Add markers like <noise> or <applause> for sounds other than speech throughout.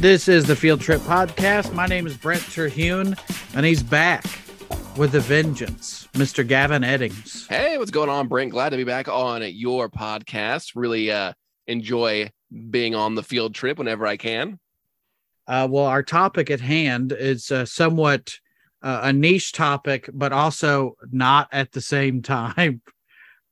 This is the Field Trip Podcast. My name is Brent Terhune, and he's back with a vengeance, Mr. Gavin Eddings. Hey, what's going on, Brent? Glad to be back on your podcast. Really uh, enjoy being on the field trip whenever I can. Uh, well, our topic at hand is uh, somewhat uh, a niche topic, but also not at the same <laughs> time.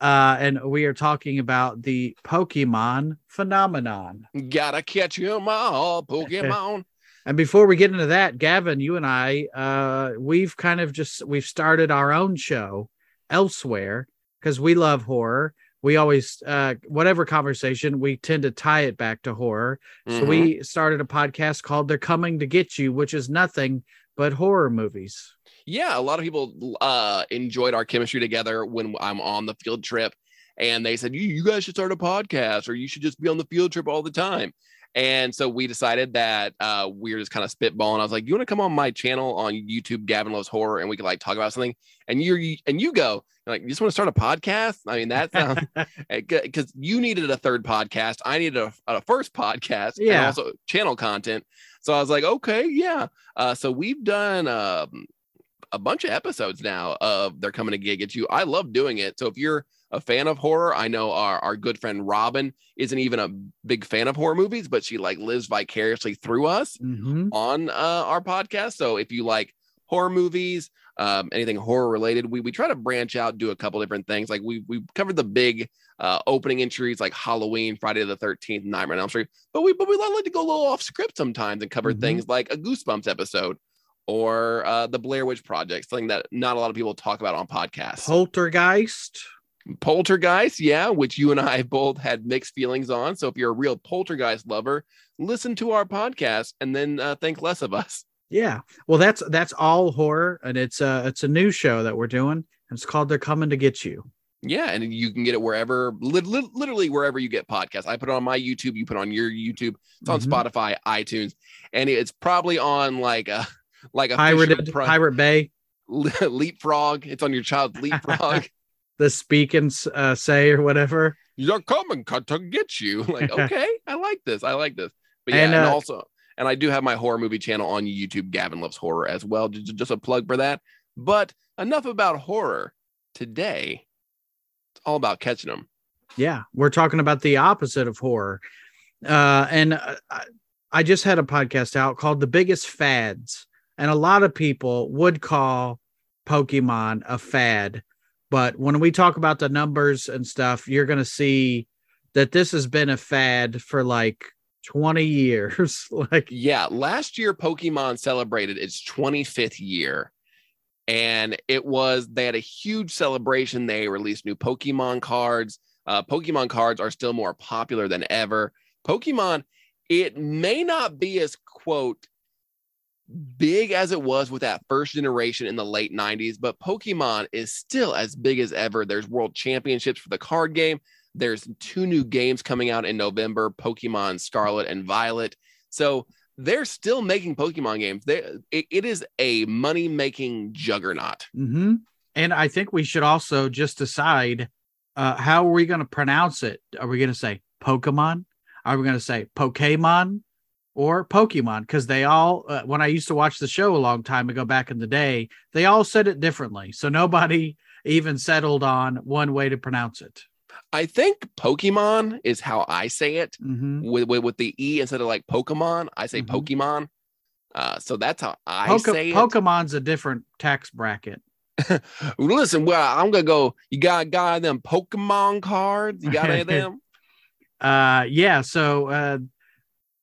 Uh, and we are talking about the Pokemon phenomenon. Gotta catch 'em all, Pokemon. <laughs> And before we get into that, Gavin, you and I, uh, we've kind of just we've started our own show elsewhere because we love horror. We always, uh, whatever conversation, we tend to tie it back to horror. So Mhm. we started a podcast called "They're Coming to Get You," which is nothing but horror movies. Yeah, a lot of people uh, enjoyed our chemistry together when I'm on the field trip, and they said, "You, you guys should start a podcast, or you should just be on the field trip all the time." And so we decided that uh, we were just kind of spitballing. I was like, "You want to come on my channel on YouTube, Gavin Loves Horror, and we could like talk about something?" And you and you go you're like, "You just want to start a podcast?" I mean, that sounds <laughs> because you needed a third podcast. I needed a, a first podcast, and Yeah. also channel content. So I was like, "Okay, yeah." Uh, so we've done. Um, a bunch of episodes now of they're coming to gig at you. I love doing it. So if you're a fan of horror, I know our, our good friend Robin isn't even a big fan of horror movies, but she like lives vicariously through us Mhm. on uh, our podcast. So if you like horror movies, um, anything horror related, we, we try to branch out, do a couple different things. Like we we covered the big uh, opening entries like Halloween, Friday the 13th, Nightmare on Elm Street, but we but we like to go a little off script sometimes and cover Mhm. things like a Goosebumps episode or uh, the Blair Witch Project, something that not a lot of people talk about on podcasts. Poltergeist. Poltergeist, yeah, which you and I <laughs> both had mixed feelings on. So if you're a real Poltergeist lover, listen to our podcast and then uh, think less of us. Yeah. Well, that's that's all horror, and it's a it's a new show that we're doing. and It's called "They're Coming to Get You." Yeah, and you can get it wherever, lit- lit- literally wherever you get podcasts. I put it on my YouTube, you put it on your YouTube. It's on Mhm. Spotify, iTunes, and it's probably on like a like a Pirated Pri- Pirate Bay. <laughs> leapfrog. It's on your child's <laughs> leapfrog. the speak and uh, say or whatever. They're coming cut to get you. <laughs> Like, okay, I like this. I like this. But yeah, And, and, uh, also, and I do have my horror movie channel on YouTube, Gavin Loves Horror, as well. Just, just a plug for that. But enough about horror. Today, it's all about catching them. Yeah, we're talking about the opposite of horror. Uh, and uh, I- I just had a podcast out called "The Biggest Fads," and a lot of people would call Pokemon a fad, but when we talk about the numbers and stuff, you're going to see that this has been a fad for like 20 years. <laughs> like, Yeah, last year Pokemon celebrated its 25th year. And it was, they had a huge celebration. They released new Pokemon cards. Uh, Pokemon cards are still more popular than ever. Pokemon, it may not be as, quote, big as it was with that first generation in the late 90s, but Pokemon is still as big as ever. There's world championships for the card game. There's two new games coming out in November Pokemon Scarlet and Violet. So they're still making Pokemon games. They, it, it is a money making juggernaut. hmm and I think we should also just decide uh, how are we going to pronounce it? Are we going to say Pokemon? Are we going to say Pokemon or Pokemon? Because they all, uh, when I used to watch the show a long time ago back in the day, they all said it differently. So nobody <laughs> even settled on one way to pronounce it. I think Pokemon is how I say it hmm with, with, with the E instead of like Pokemon. I say Mhm. Pokemon. Uh, so that's how I Poke- say it. Pokemon's a different tax bracket. <laughs> Listen, well, I'm gonna go. You got got them Pokemon cards? You got any of <laughs> them? uh yeah so uh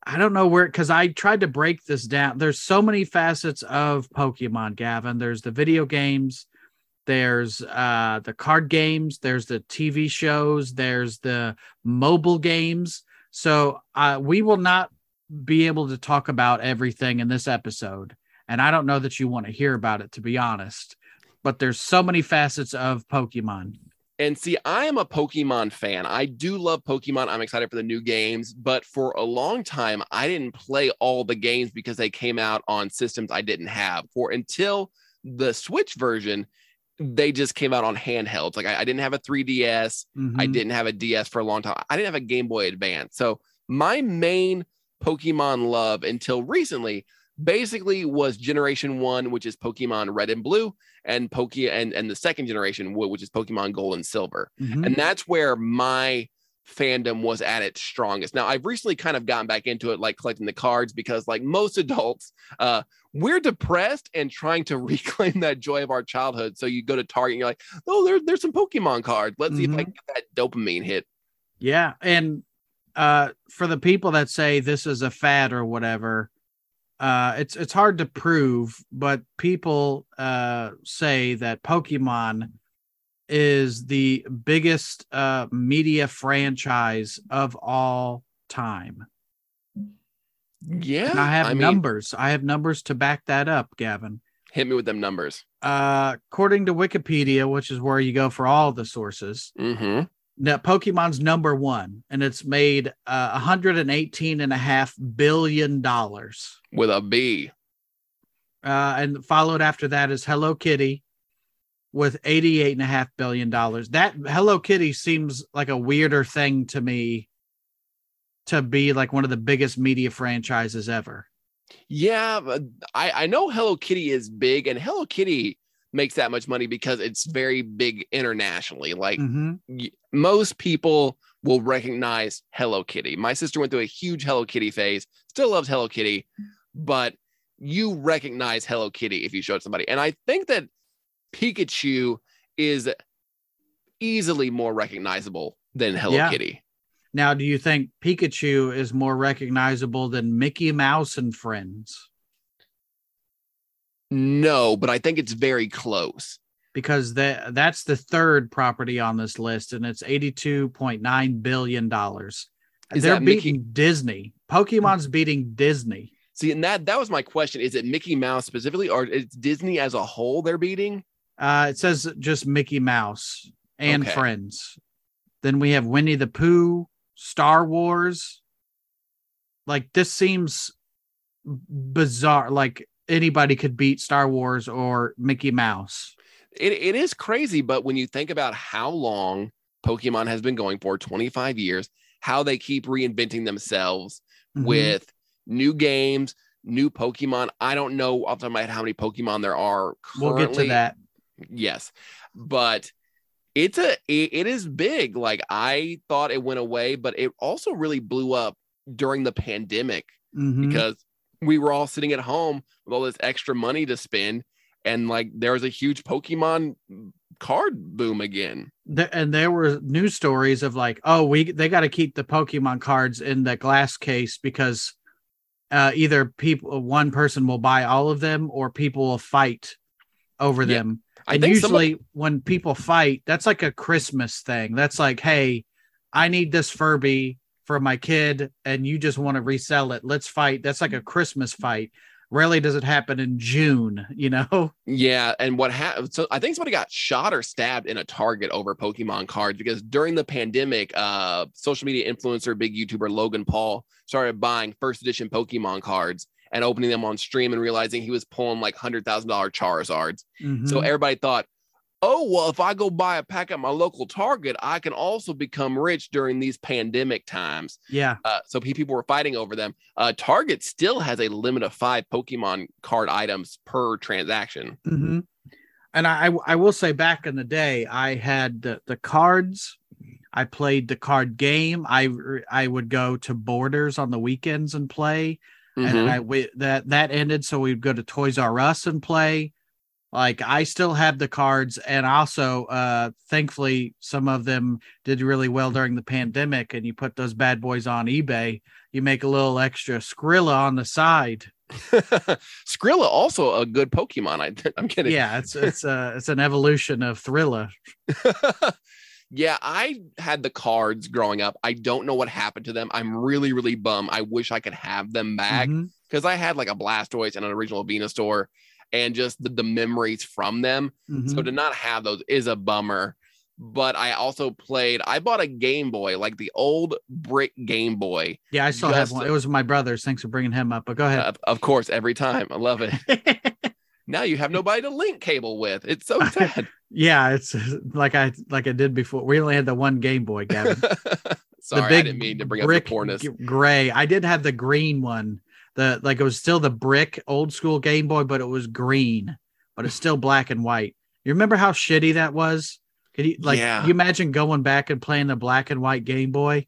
i don't know where because i tried to break this down. There's so many facets of pokemon gavin. There's the video games there's uh the card games there's the tv shows there's the mobile games. So uh we will not be able to talk about everything in this episode and i don't know that you want to hear about it to be honest but there's so many facets of pokemon And see, I am a Pokemon fan. I do love Pokemon. I'm excited for the new games, but for a long time, I didn't play all the games because they came out on systems I didn't have. For until the Switch version, they just came out on handhelds. Like I, I didn't have a 3DS. I Mhm. didn't have a DS for a long time. I didn't have a Game Boy Advance. So my main Pokemon love until recently basically was generation one, which is Pokemon Red and Blue, and Poke and, and the second generation, which is Pokemon Gold and Silver. Mhm. And that's where my fandom was at its strongest. Now I've recently kind of gotten back into it, like collecting the cards, because like most <laughs> adults, uh, we're depressed and trying to <laughs> reclaim that joy of our childhood. So you go to Target and you're like, oh, there, there's some Pokemon cards. Let's see if I Mhm. can get that dopamine hit. Yeah, and uh, for the people that say this is a fad or whatever, uh, it's it's hard to prove, but people uh, say that Pokemon is the biggest uh, media franchise of all time. Yeah. And I have mean, numbers. I have numbers to back that up, Gavin. hit me with them numbers. Uh, according to Wikipedia, which is where you go for all the sources, hmm that Pokemon's number one, and it's made uh, 118 and a half billion dollars. With a B. Uh, and followed after that is Hello Kitty with 88 and a half billion dollars. That Hello Kitty seems like a weirder thing to me to be like one of the biggest media franchises ever. Yeah, but I, I know Hello Kitty is big, and Hello Kitty makes that much money because it's very big internationally. Like Mhm. y- most people will recognize Hello Kitty. My sister went through a huge Hello Kitty phase, still loves Hello Kitty, but you recognize Hello Kitty if you show it to somebody. And I think that Pikachu is easily more recognizable than Hello Yeah. Kitty. Now, do you think Pikachu is more recognizable than Mickey Mouse and Friends? No, but I think it's very close. because that that's the third property on this list and it's 82.9 billion dollars Is they're that Mickey- beating disney pokemon's beating disney See, and that that was my question. Is it Mickey Mouse specifically, or is Disney as a whole they're beating? uh it says just mickey mouse and Okay. friends then we have winnie the pooh star wars like this seems bizarre like anybody could beat star wars or mickey mouse It, it is crazy, but when you think about how long Pokemon has been going for 25 years, how they keep reinventing themselves Mhm. with new games, new Pokemon. I don't know off the top of my head how many Pokemon there are. we'll get to that Yes, but it's a it, it is big. Like I thought it went away, but it also really blew up during the pandemic Mhm. because we were all sitting at home with all this extra money to spend, and like there was a huge Pokemon card boom again. And there were news stories of like, oh, we they got to keep the Pokemon cards in the glass case because uh, either people one person will buy all of them or people will fight over Yeah. them. I and usually somebody, when people fight, that's like a Christmas thing. That's like, hey, I need this Furby for my kid, and you just want to resell it. Let's fight. That's like a Christmas fight. Rarely does it happen in June, you know? <laughs> yeah, and what happened? So I think somebody got shot or stabbed in a Target over Pokemon cards because during the pandemic, uh, social media influencer, big YouTuber Logan Paul started buying first edition Pokemon cards and opening them on stream and realizing he was pulling like hundred thousand dollar Charizards. So Mhm. everybody thought, oh, well, if I go buy a pack at my local Target, I can also become rich during these pandemic times. yeah. Uh, so people were fighting over them. Uh, Target still has a limit of five Pokemon card items per transaction. hmm And I, I will say back in the day, I had the, the cards. I played the card game. I I would go to Borders on the weekends and play, and then Mhm. I we, that that ended, so we'd go to Toys R Us and play. Like I still have the cards, and also, uh, thankfully, some of them did really well during the pandemic. And you put those bad boys on eBay, you make a little extra Skrilla on the side. <laughs> Skrilla also a good Pokemon. I, <laughs> I'm kidding. Yeah, it's it's <laughs> uh it's an evolution of Thrilla. yeah, I had the cards growing up. I don't know what happened to them. I'm really, really bummed. I wish I could have them back because I had like a Blastoise and an original Venusaur and just the, the memories from them. Mhm. So to not have those is a bummer. But I also played, I bought a Game Boy, like the old brick Game Boy. yeah, I still have one. It was my brother's. Thanks for bringing him up. But go Uh, ahead. of- of course, every time. I love it. <laughs> now you have nobody to link cable with. It's so <laughs> sad. Yeah, it's like I like I did before. We only had the one Game Boy, Gavin. <laughs> Sorry, the I big didn't mean to bring brick up the poorness. gray. I did have the green one. The like it was still the brick old school Game Boy, but it was green, but it's still black and white. You remember how shitty that was? Could you like Yeah. you imagine going back and playing the black and white Game Boy?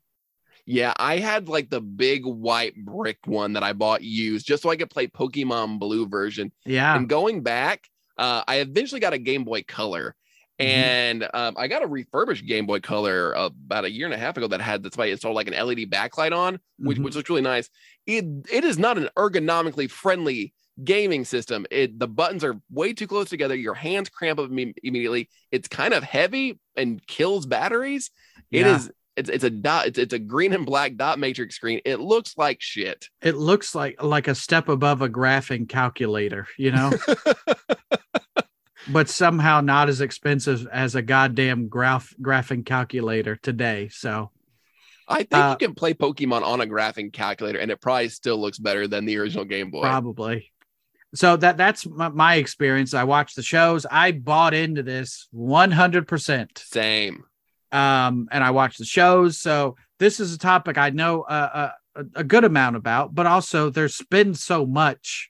Yeah, I had like the big white brick one that I bought used just so I could play Pokemon Blue version. Yeah. And going back, uh, I eventually got a Game Boy Color. Mhm. And um, I got a refurbished Game Boy Color about a year and a half ago that had that's why it installed like an LED backlight on, which, Mhm. which looks really nice. It it is not an ergonomically friendly gaming system. It the buttons are way too close together. Your hands cramp up imme- immediately. It's kind of heavy and kills batteries. It Yeah. is it's it's a dot. It's, it's a green and black dot matrix screen. It looks like shit. It looks like like a step above a graphing calculator, you know, <laughs> but somehow not as expensive as a goddamn graph graphing calculator today. So I think Uh, you can play Pokemon on a graphing calculator, and it probably still looks better than the original Game Boy. probably. So that that's my, my experience. I watched the shows. I bought into this 100%. Same. Um and I watched the shows. So this is a topic I know uh, a, a good amount about, but also there's been so much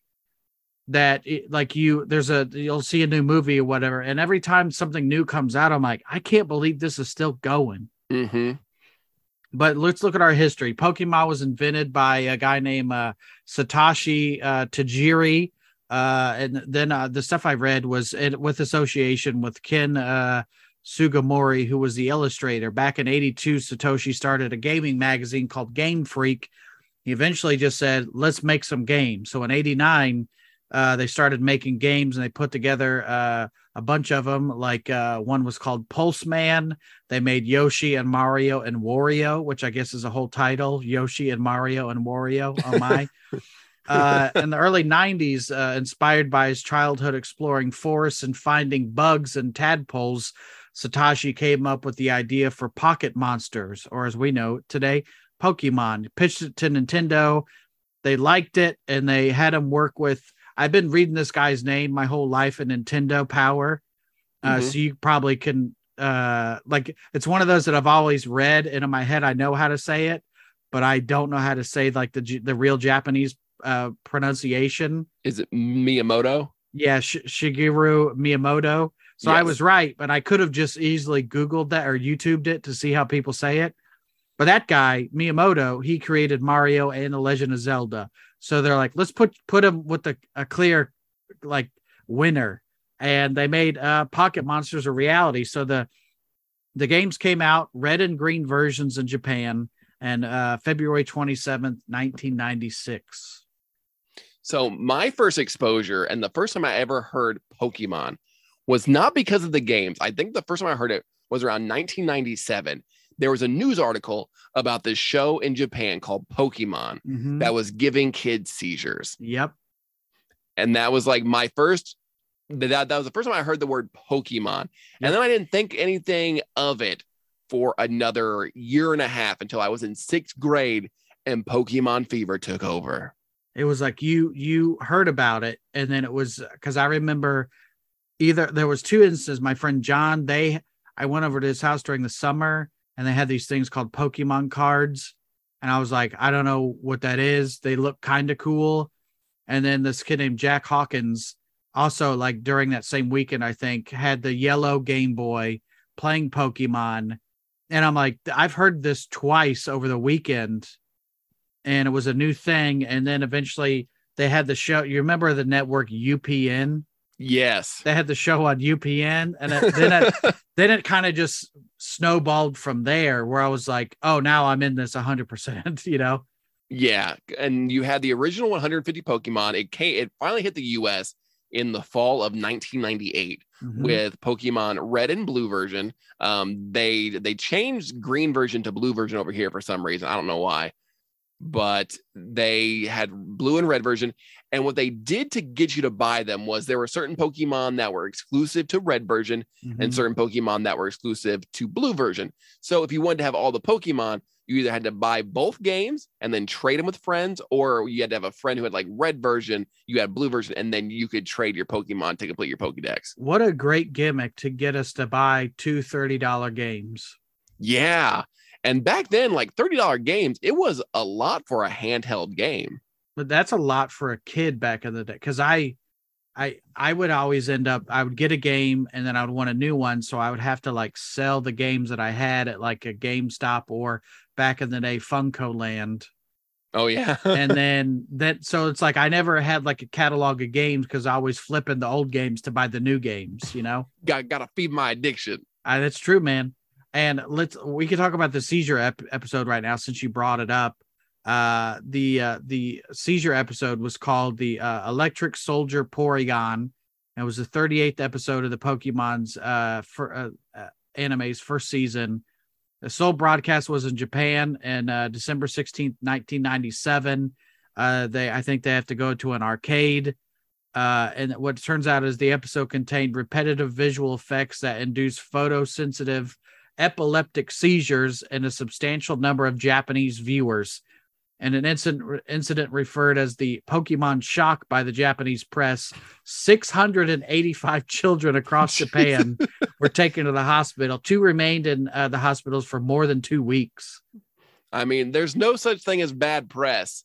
that it, like you there's a you'll see a new movie or whatever and every time something new comes out I'm like I can't believe this is still going. hmm but let's look at our history. Pokemon was invented by a guy named uh, Satoshi uh, Tajiri, uh, and then uh, the stuff I read was it, with association with Ken uh, Sugimori, who was the illustrator. Back in '82, Satoshi started a gaming magazine called Game Freak. He eventually just said, "Let's make some games." So in '89, uh, they started making games, and they put together uh, a bunch of them. Like uh, one was called Pulseman. They made Yoshi and Mario and Wario, which I guess is a whole title Yoshi and Mario and Wario. Oh my. <laughs> uh, in the early 90s, uh, inspired by his childhood exploring forests and finding bugs and tadpoles, Satoshi came up with the idea for Pocket Monsters, or as we know today, Pokemon. Pitched it to Nintendo. They liked it and they had him work with. I've been reading this guy's name my whole life in Nintendo Power. Uh, Mhm. So you probably can uh like it's one of those that I've always read and in my head I know how to say it, but I don't know how to say like the the real Japanese uh pronunciation. Is it Miyamoto? Yeah, Sh- Shigeru Miyamoto. So I was right, but I could have just easily Googled that or YouTubed it to see how people say it. But that guy, Miyamoto, he created Mario and the Legend of Zelda. So they're like, let's put put him with a, a clear like winner. And they made uh Pocket Monsters a reality. So the the games came out red and green versions in Japan and uh February 27th, 1996. So my first exposure and the first time I ever heard Pokemon was not because of the games. I think the first time I heard it was around 1997. There was a news article about this show in Japan called Pokemon Mhm. that was giving kids seizures. Yep. And that was like my first that, that was the first time I heard the word Pokemon. And then I didn't think anything of it for another year and a half until I was in sixth grade and Pokemon fever took over. it was like you you heard about it and then it was because i remember either there was two instances my friend john they i went over to his house during the summer and they had these things called pokemon cards and i was like i don't know what that is they look kind of cool and then this kid named jack hawkins also like during that same weekend i think had the yellow game boy playing pokemon and i'm like i've heard this twice over the weekend and it was a new thing. And then eventually they had the show. You remember the network UPN? Yes. They had the show on UPN, and it, then it <laughs> then it kind of just snowballed from there. Where I was like, oh, now I'm in this 100. percent <laughs> You know? Yeah, and you had the original 150 Pokemon. It came, it finally hit the U.S. in the fall of 1998 Mhm. with Pokemon Red and Blue version. Um, they they changed Green version to Blue version over here for some reason. I don't know why, but they had Blue and Red version. And what they did to get you to buy them was there were certain Pokemon that were exclusive to Red version and Mhm. certain Pokemon that were exclusive to Blue version. So if you wanted to have all the Pokemon, you either had to buy both games and then trade them with friends, or you had to have a friend who had like red version, you had blue version, and then you could trade your Pokemon to complete your Pokedex. What a great gimmick to get us to buy two $30 games. Yeah. And back then, like $30 games, it was a lot for a handheld game. But that's a lot for a kid back in the day. Cause I I I would always end up I would get a game and then I would want a new one. So I would have to like sell the games that I had at like a GameStop or back in the day FuncoLand. Oh yeah. and <laughs> then that so it's like I never had like a catalog of games because I was flipping the old games to buy the new games, you know. Got gotta feed my addiction. Uh, that's true, man. And let's we can talk about the seizure ep- episode right now since you brought it up. Uh, the uh, the seizure episode was called the uh, Electric Soldier Porygon. It was the 38th episode of the Pokemon's uh, for uh, uh, anime's first season. The sole broadcast was in Japan and uh, December 16th, 1997. Uh, they, I think they have to go to an arcade. Uh, and what turns out is the episode contained repetitive visual effects that induce photosensitive epileptic seizures in a substantial number of Japanese viewers. And an incident, incident referred as the Pokemon shock by the Japanese press. 685 <laughs> children across <laughs> Japan were taken to the hospital. Two remained in uh, the hospitals for more than two weeks. I mean, there's no such thing as bad press,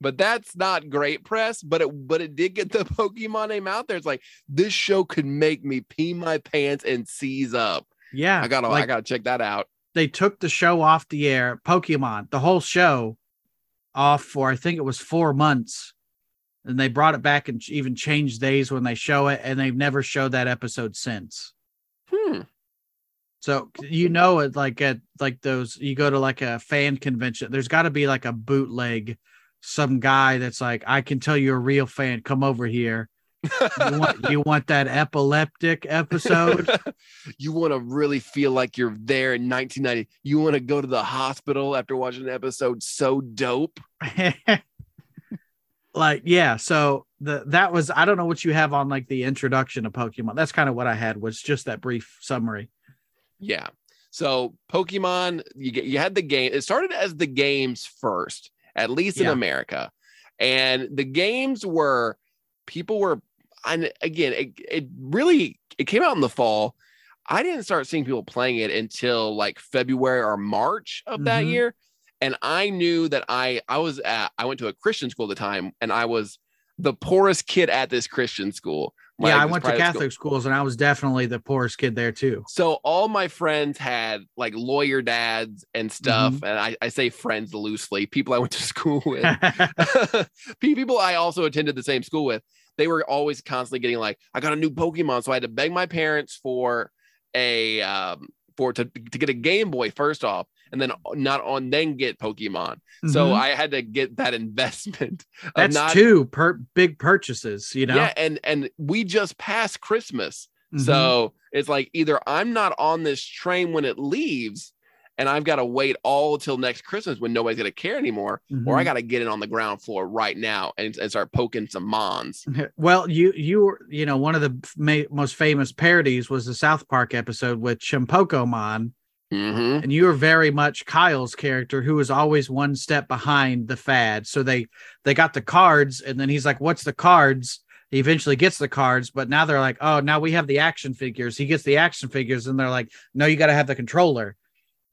but that's not great press. But it but it did get the <laughs> Pokemon name out there. It's like this show could make me pee my pants and seize up. Yeah, I gotta like, I gotta check that out. They took the show off the air, Pokemon, the whole show off for I think it was four months. And they brought it back and even changed days when they show it, and they've never showed that episode since. Hmm. So you know it like at like those you go to like a fan convention. There's got to be like a bootleg, some guy that's like, I can tell you're a real fan. Come over here. You want you want that epileptic episode? <laughs> you want to really feel like you're there in 1990. You want to go to the hospital after watching an episode so dope. <laughs> like yeah. So the that was I don't know what you have on like the introduction of Pokemon. That's kind of what I had was just that brief summary. Yeah. So Pokemon, you get you had the game. It started as the games first, at least in Yeah. America, and the games were people were. And again, it, it really it came out in the fall. I didn't start seeing people playing it until like February or March of that Mhm. year, and I knew that I I was at I went to a Christian school at the time, and I was the poorest kid at this Christian school. yeah, I went to private school. Catholic schools and I was definitely the poorest kid there too. So all my friends had like lawyer dads and stuff, Mm-hmm. and I, I say friends loosely, people I went to <laughs> school with, <laughs> <laughs> people I also attended the same school with. They were always constantly getting like, I got a new Pokemon, so I had to beg my parents for a um for to to get a Game Boy first off, and then not on then get Pokemon. So Mhm. I had to get that investment. that's not, two per big purchases, you know. yeah, and and we just passed Christmas. Mhm. So it's like either I'm not on this train when it leaves and I've got to wait all till next Christmas when nobody's going to care anymore, or I Mhm. got to get in on the ground floor right now and, and start poking some mons. <laughs> well, you you were you know one of the ma- most famous parodies was the South Park episode with Chimpokomon, hmm and you were very much Kyle's character, who was always one step behind the fad. So they they got the cards, and then he's like, "What's the cards?" He eventually gets the cards, but now they're like, "Oh, now we have the action figures." He gets the action figures, and they're like, "No, you got to have the controller."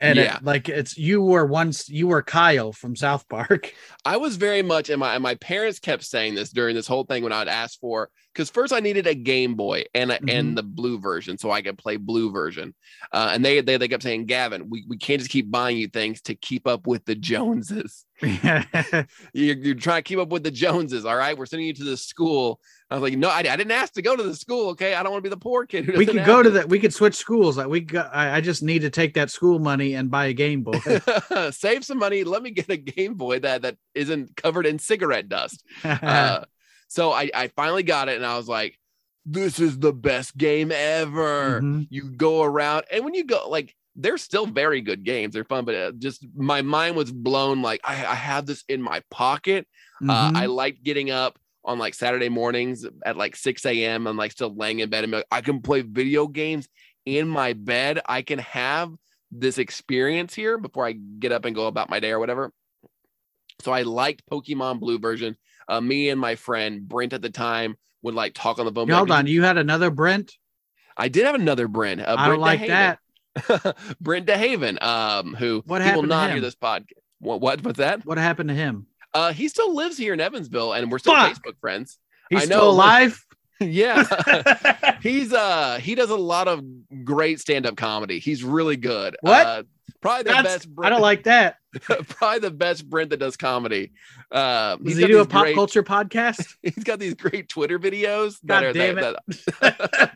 And it- Yeah. like it's you were once you were Kyle from South Park. I was very much, and my, and my parents kept saying this during this whole thing when I would ask for, because first I needed a Game Boy and a, Mhm. and the blue version so I could play blue version. Uh, and they, they they kept saying, Gavin, we, we can't just keep buying you things to keep up with the Joneses. <laughs> <laughs> You're, you're trying to keep up with the Joneses. All right. We're sending you to the school. I was like, no, I, I didn't ask to go to the school. Okay. I don't want to be the poor kid. We could go to that. We could switch schools. Like we got. I, I just need to take that school money and buy a Game Boy. <laughs> Save some money. Let me get a Game Boy that, that isn't covered in cigarette dust. Uh, so I, I finally got it and I was like, this is the best game ever. Mhm. You go around and when you go, like, they're still very good games. They're fun, but uh, just my mind was blown. Like, I, I have this in my pocket. Uh, Mhm. I liked getting up on like Saturday mornings at like 6 a.m. I'm like still laying in bed and be like, I can play video games in my bed. I can have this experience here before I get up and go about my day or whatever. So I liked Pokemon Blue version. Uh, me and my friend Brent at the time would like talk on the phone. Like, hold on, you had another Brent. I did have another Brent. Uh, I don't Brent like that. <laughs> Brent DeHaven, um, who What will happened to not him? hear this podcast. What, what? What's that? What happened to him? Uh, he still lives here in Evansville, and we're still Fuck. Facebook friends. He's I know, still alive. <laughs> yeah, <laughs> he's uh he does a lot of great stand-up comedy. He's really good. What? Uh, probably the That's- best. I don't like that. <laughs> probably the best Brent that does comedy. Uh, Does he do a pop great- culture <laughs> podcast? He's got these great Twitter videos that God are damn that, it. that-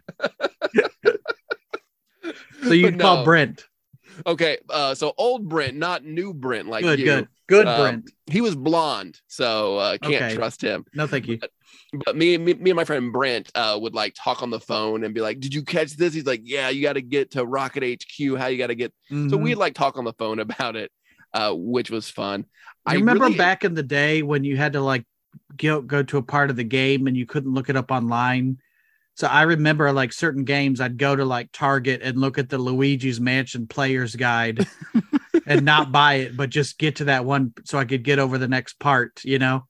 <laughs> So you But call. Brent. Okay, uh, so old Brent, not new Brent like Good, you. good, good, Um, Brent. He was blonde, so uh, can't Okay. trust him. No, thank you. But me, me, me and my friend Brent uh, would like talk on the phone and be like, "Did you catch this?" He's like, "Yeah, you got to get to Rocket HQ. How you got to get?" So Mhm. we'd like talk on the phone <laughs> about it, uh, which was fun. You remember really- back in the day when you had to like go go to a part of the game and you couldn't look it up online. So I remember like certain games I'd go to like Target and look at the Luigi's Mansion player's guide <laughs> and not buy it, but just get to that one so I could get over the next part, you know?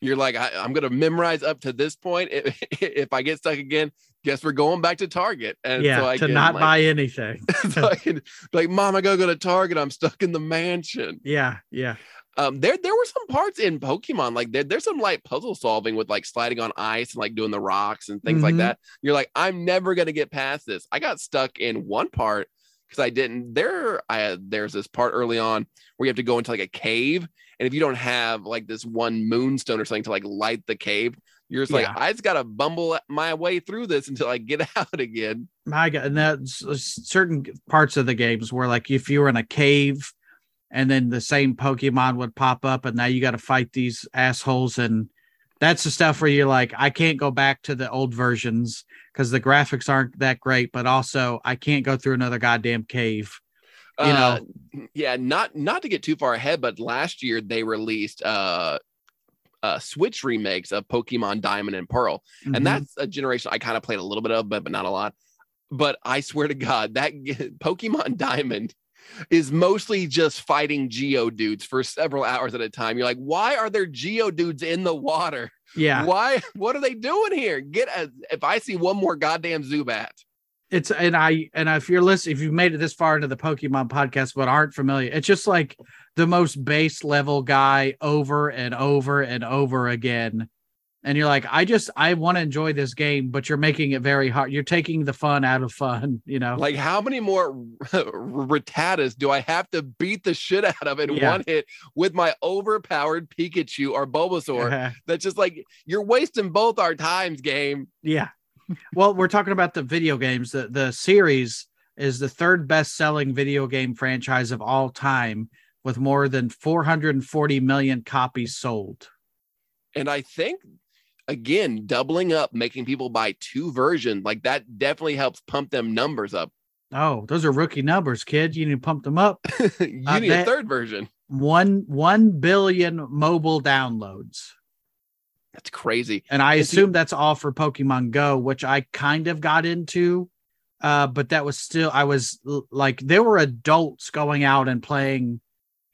You're like, I, I'm gonna memorize up to this point. If, <laughs> if I get stuck again, guess we're going back to Target. And yeah, so I to can, not like, buy <laughs> anything. so <laughs> can like, Mom, I gotta go to Target. I'm stuck in the mansion. Yeah, yeah. Um, there there were some parts in Pokemon like there, there's some light puzzle solving with like sliding on ice and like doing the rocks and things like Mhm. that. You're like, I'm never gonna get past this. I got stuck in one part because I didn't. There, I there's this part early on where you have to go into like a cave, and if you don't have like this one moonstone or something to like light the cave, you're just Yeah. like, I just gotta bumble my way through this until I get <laughs> out again. My God, and that's certain parts of the games where like if you were in a cave and then the same Pokemon would pop up and now you got to fight these assholes and that's the stuff where you're like, I can't go back to the old versions because the graphics aren't that great, but also I can't go through another goddamn cave. You know. Uh, yeah, not not to get too far ahead, but last year they released uh uh Switch remakes of Pokemon Diamond and Pearl. Mhm. and that's a generation I kind of played a little bit of, but but not a lot. But I swear to God, that <laughs> Pokemon Diamond is mostly just fighting Geodudes for several hours at a time. You're like, why are there Geodudes in the water? yeah, Why? <laughs> What are they doing here? Get a, if I see one more goddamn Zubat. It's and I and if you're listening, if you've made it this far into the Pokemon podcast but aren't familiar, it's just like the most base level guy over and over and over again. And you're like, I just I want to enjoy this game, but you're making it very hard. You're taking the fun out of fun, <laughs> you know. Like, how many more <laughs> Rattatas do I have to beat the shit out of in Yeah. one hit with my overpowered Pikachu or Bulbasaur? <laughs> That's just like you're wasting both our times, game. yeah. Well, we're talking about the video games. The the series is the third best selling video game franchise of all time with more than 440 million copies sold. And I think again, doubling up, making people buy two versions, like that definitely helps pump them numbers up. Oh, those are rookie numbers, kid. You need to pump them up. <laughs> you Uh, need a third version. One one billion mobile downloads. That's crazy. And I assume that's all for Pokemon Go, which I kind of got into. Uh, but that was still I was like there were adults going out and playing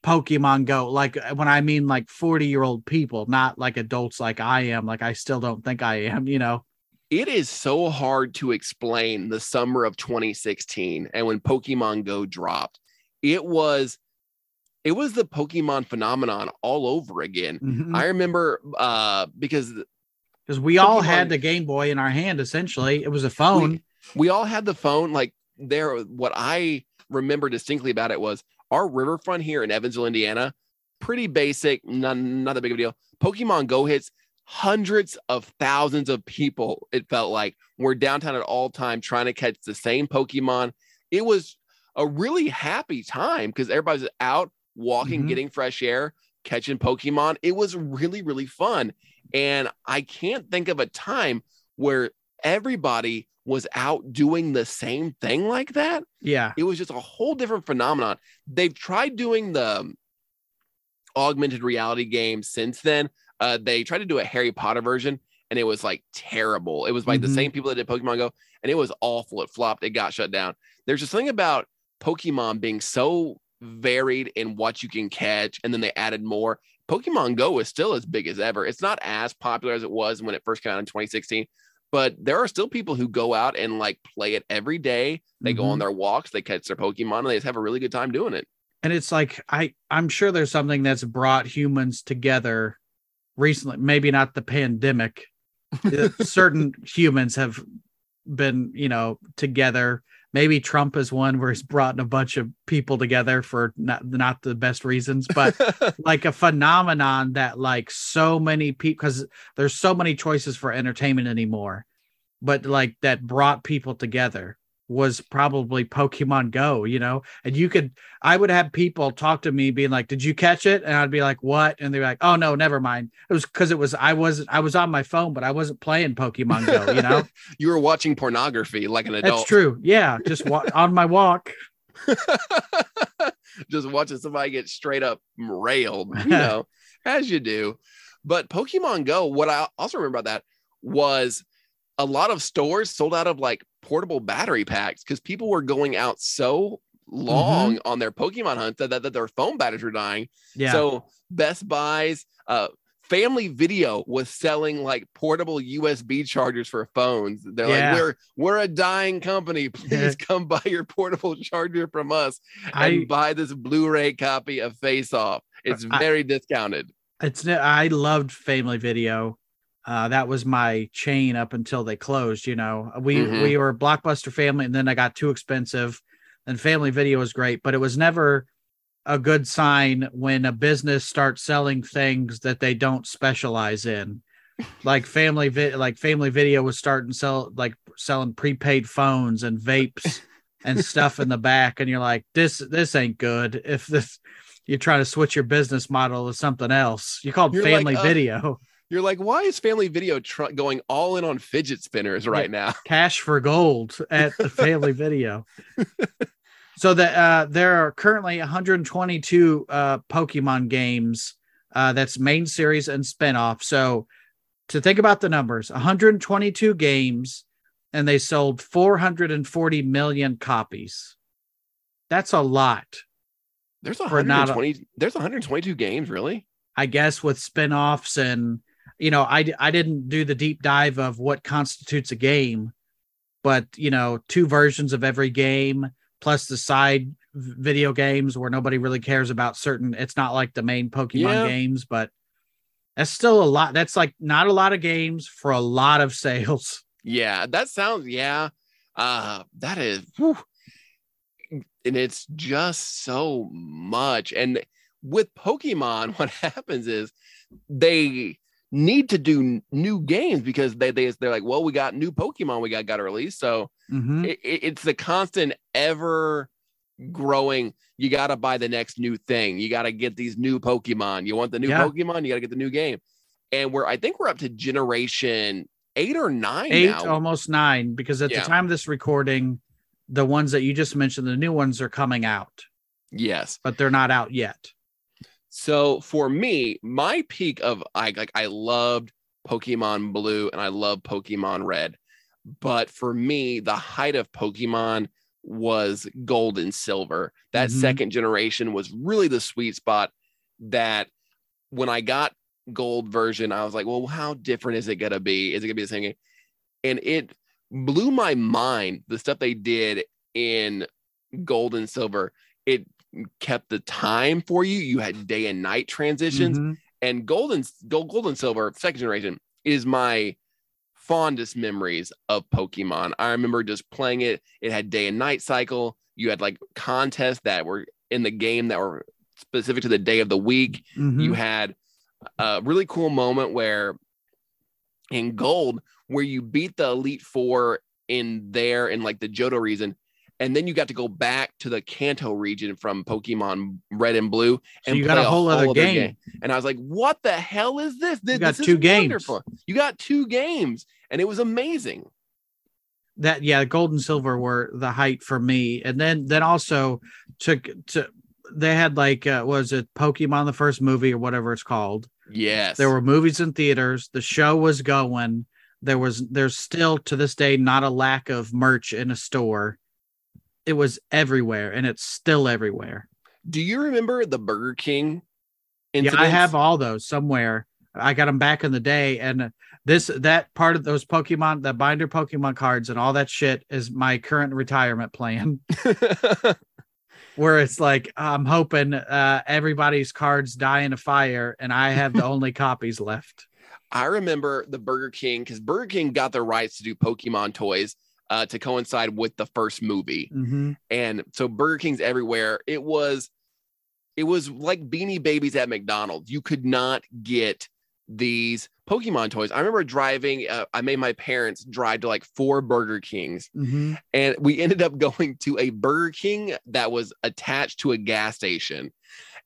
Pokemon Go. Like when I mean like 40 year old people, not like adults like I am. Like I still don't think I am, you know. It is so hard to explain the summer of 2016 and when Pokemon Go dropped. It was it was the Pokemon phenomenon all over again. Mhm. I remember uh because Because we all had the Game Boy in our hand essentially. It was a phone. we all had the phone like there what i remember distinctly about it was our riverfront here in evansville indiana pretty basic not, not that big of a deal pokemon go hits hundreds of thousands of people it felt like were downtown at all time trying to catch the same pokemon it was a really happy time because everybody's out walking Mhm. getting fresh air catching pokemon it was really really fun and i can't think of a time where everybody was out doing the same thing like that. yeah. It was just a whole different phenomenon. They've tried doing the augmented reality game since then. Uh, they tried to do a Harry Potter version and it was like terrible. It was like the Mhm. same people that did Pokemon Go and it was awful. It flopped, it got shut down. There's just something about Pokemon being so varied in what you can catch, and then they added more. Pokemon Go is still as big as ever. It's not as popular as it was when it first came out in 2016, but there are still people who go out and like play it every day. They mm-hmm. go on mm-hmm. their walks, they catch their Pokemon, and they just have a really good time doing it. And it's like I I'm sure there's something that's brought humans together recently. Maybe not the pandemic. <laughs> Certain humans have been, you know, together maybe Trump is one where he's brought a bunch of people together for not not the best reasons, but <laughs> like a phenomenon that like so many people because there's so many choices for entertainment anymore, but like that brought people together was probably Pokemon Go, you know, and you could, I would have people talk to me being like, Did you catch it? And I'd be like, What? And they're like, Oh, no, never mind. It was because it was, I wasn't, I was on my phone, but I wasn't playing Pokemon Go, you know? <laughs> you were watching pornography like an adult. That's true. Yeah. Just wa- <laughs> on my walk. <laughs> just watching somebody get straight up railed, you know, as you do. But Pokemon Go, what I also remember about that was a lot of stores sold out of like portable battery packs because people were going out so long mm-hmm. on their Pokemon hunt that, that, that, their phone batteries were dying. Yeah. So Best Buys, uh, Family Video was selling like portable USB chargers for phones. They're yeah. like, we're we're a dying company. <laughs> Please come buy your portable charger from us and I, buy this Blu-ray copy of Face Off. It's very I, discounted. It's I loved Family Video. Uh, that was my chain up until they closed. You know, we mm-hmm. we were blockbuster family, and then I got too expensive. And family video was great, but it was never a good sign when a business starts selling things that they don't specialize in. like family vi- like family video was starting to sell like selling prepaid phones and vapes and stuff in the back, and you're like, this this ain't good. If this you're trying to switch your business model to something else, you called family like, uh, video you're like, why is Family Video tr- going all in on fidget spinners right yeah, now? <laughs> Cash for gold at the Family Video. <laughs> So that uh, there are currently 122 uh, Pokemon games. Uh, that's main series and spinoff. So to think about the numbers, 122 games, and they sold 440 million copies. That's a lot. There's 120. A, there's 122 games, really. I guess with spinoffs and you know, I I didn't do the deep dive of what constitutes a game, but you know, two versions of every game plus the side video games where nobody really cares about certain. It's not like the main Pokemon yeah. games, but that's still a lot. That's like not a lot of games for a lot of sales. <laughs> Yeah, that sounds yeah. Uh that is whew. and it's just so much. And with Pokemon, <laughs> what happens is they need to do new games because they, they they're like, well, we got new Pokemon we got got to release, so mm-hmm. it, it's the constant ever growing. You got to buy the next new thing. You got to get these new Pokemon. You want the new yeah. Pokemon, you got to get the new game. And we're I think we're up to generation eight or nine. Eight, now. almost nine, because at yeah. the time of this recording, the ones that you just mentioned, the new ones are coming out. Yes, but they're not out yet. So for me, my peak of I like I loved Pokemon Blue and I love Pokemon Red. But for me, the height of Pokemon was gold and silver. That mm-hmm. second generation was really the sweet spot that when I got gold version, I was like, well, how different is it gonna be? Is it gonna be the same game? And it blew my mind the stuff they did in gold and silver. Kept the time for you. You had day and night transitions. Mm-hmm. And golden gold, gold and silver, second generation, is my fondest memories of Pokemon. I remember just playing it. It had day and night cycle. You had like contests that were in the game that were specific to the day of the week. Mm-hmm. You had a really cool moment where in gold, where you beat the Elite Four in there in like the Johto region, and then you got to go back to the Kanto region from Pokemon Red and Blue, and so you got a whole, other game. game. And I was like, "What the hell is this? This, you got this two games. Wonderful. You got two games, and it was amazing." That yeah, gold and silver were the height for me, and then then also took to they had like uh, was it Pokemon the first movie or whatever it's called. Yes, there were movies in theaters. The show was going. There was there's still to this day not a lack of merch in a store it was everywhere and it's still everywhere. Do you remember the Burger King? Yeah, I have all those somewhere. I got them back in the day, and this that part of those Pokemon, the binder Pokemon cards, and all that shit is my current retirement plan. <laughs> Where it's like I'm hoping uh, everybody's cards die in a fire, and I have the <laughs> only copies left. I remember the Burger King because Burger King got the rights to do Pokemon toys uh, to coincide with the first movie, mm-hmm. and so Burger King's everywhere. It was, it was like Beanie Babies at McDonald's. You could not get these Pokemon toys. I remember driving, uh, I made my parents drive to like four Burger Kings, mm-hmm. and we <laughs> ended up going to a Burger King that was attached to a gas station.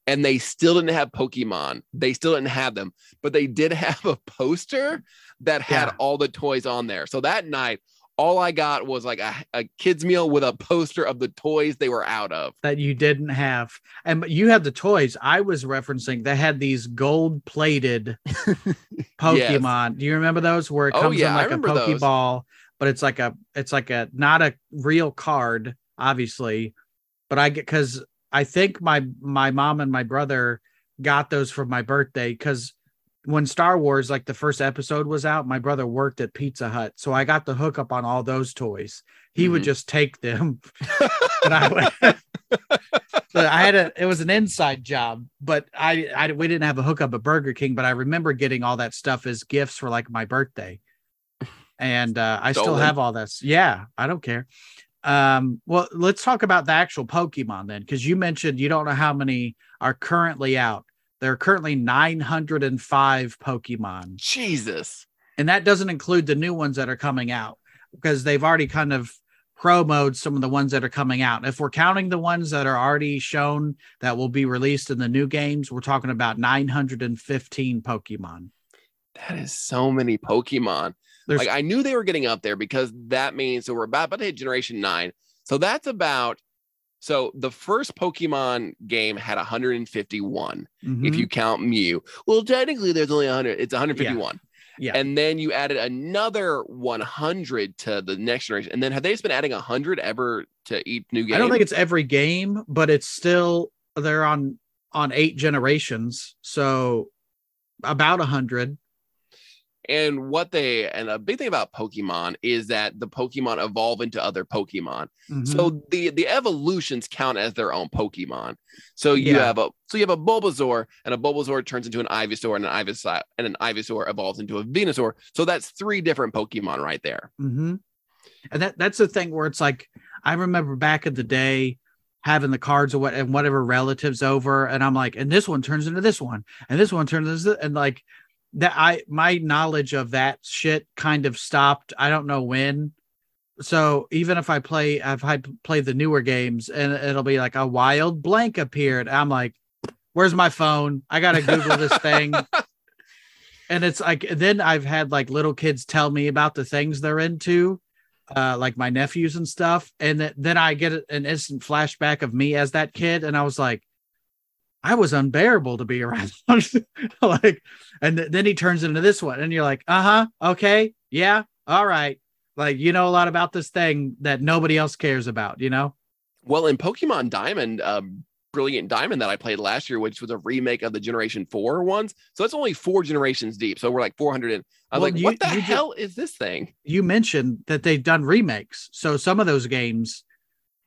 And they still didn't have Pokemon. They still didn't have them, but they did <laughs> have a poster that had Yeah. all the toys on there. So that night, all I got was like a, a kid's meal with a poster of the toys they were out of. that you didn't have. And you had the toys I was referencing. They had these gold plated <laughs> Pokemon. Do you remember those where it Oh, comes yeah, in like a remember those. Pokeball, but it's like a it's like a not a real card, obviously. But I get because I think my my mom and my brother got those for my birthday because when Star Wars, like the first episode was out, my brother worked at Pizza Hut. So I got the hookup on all those toys. He would Mhm. just take them. <laughs> and I would <laughs> So I had a it was an inside job, but I I we didn't have a hookup at Burger King, but I remember getting all that stuff as gifts for like my birthday. And uh, I still have all this. Yeah, I don't care. Um, well, let's talk about the actual Pokemon then, because you mentioned you don't know how many are currently out. There are currently 905 Pokemon, Jesus. and that doesn't include the new ones that are coming out because they've already kind of promoed some of the ones that are coming out. If we're counting the ones that are already shown that will be released in the new games, we're talking about 915 Pokemon. That is so many Pokemon. There's like I knew they were getting up there because that means so we're about, about to hit generation nine. So that's about so the first Pokemon game had 151 if Mhm. you count Mew. Well, technically there's only 100. It's 151. Yeah. And then you added another 100 to the next generation. And then have they just been adding 100 ever to each new game? I don't think it's every game, but it's still they're on on eight generations, so about hundred. And what they and a big thing about Pokemon is that the Pokemon evolve into other Pokemon. Mm-hmm. So the the evolutions count as their own Pokemon. So you Yeah. have a so you have a Bulbasaur, and a Bulbasaur turns into an Ivysaur, and an Ivysaur and an Ivysaur evolves into a Venusaur. So that's three different Pokemon right there. hmm And that that's the thing where it's like I remember back in the day having the cards or what and whatever relatives over, and I'm like, and this one turns into this one, and this one turns into this, and like that I my knowledge of that shit kind of stopped. I don't know when. So even if I play, if I play the newer games, and it'll be like a wild blank appeared, I'm like, "Where's my phone? I gotta Google this thing." <laughs> and it's like then I've had like little kids tell me about the things they're into, uh, like my nephews and stuff, and th- then I get an instant flashback of me as that kid, and I was like, I was unbearable to be around. <laughs> like, and th- then he turns into this one, and you're like, uh huh, okay, yeah, all right, like you know a lot about this thing that nobody else cares about, you know? Well, in Pokemon Diamond, um, Brilliant Diamond that I played last year, which was a remake of the Generation Four ones, so it's only four generations deep. So we're like 400. And I was Well, like, you- what the hell is this thing? You mentioned that they've done remakes, so some of those games,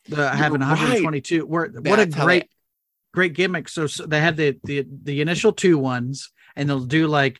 the having right. 122, were what a great great gimmick. So, so they had the the the initial two ones, and they'll do like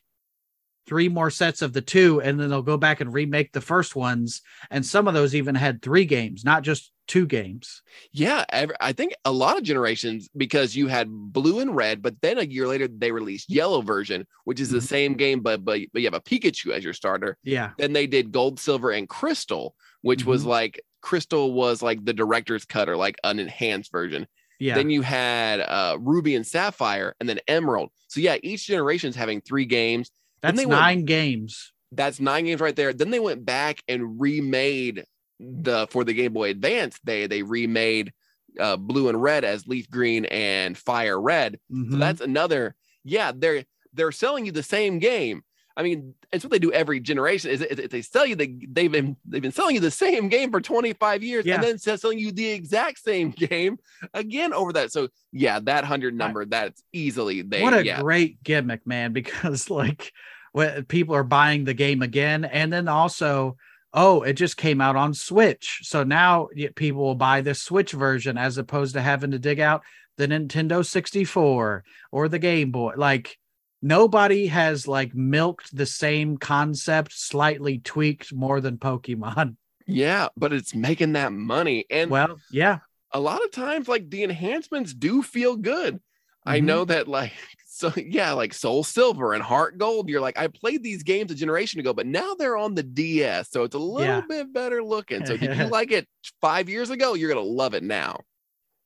three more sets of the two, and then they'll go back and remake the first ones. And some of those even had three games, not just two games. Yeah, I think a lot of generations because you had blue and red, but then a year later they released yellow version, which is the Mhm. same game, but but but you have a Pikachu as your starter. Yeah, Then they did gold, silver, and crystal, which was Mhm. like crystal was like the director's cut or like an enhanced version. Yeah, Then you had uh, ruby and sapphire, and then emerald. So yeah, each generation's having three games. that's they went- nine games. That's nine games right there. Then they went back and remade the for the Game Boy Advance. They they remade uh, blue and red as leaf green and fire red. So Mhm. that's another. Yeah, they're they're selling you the same game, I mean, it's what they do every generation. Is, is, is they sell you the they've been they've been selling you the same game for 25 years, Yeah. and then selling you the exact same <laughs> game again over that. So yeah, that hundred number that's easily they. what a yeah, great gimmick, man! <laughs> Because like when people are buying the game again, and then also, oh, it just came out on Switch, so now people will buy the Switch version as opposed to having to dig out the Nintendo 64 or the Game Boy. Like nobody has like milked the same concept, slightly tweaked more than Pokemon. <laughs> yeah, but it's making that money, and Well, yeah, a lot of times like the enhancements do feel good. I Mhm. know that like <laughs> so yeah, like Soul Silver and Heart Gold, you're like, I played these games a generation ago, but now they're on the DS, so it's a little Yeah. bit better looking. So did you <laughs> like it five years ago? You're gonna love it now.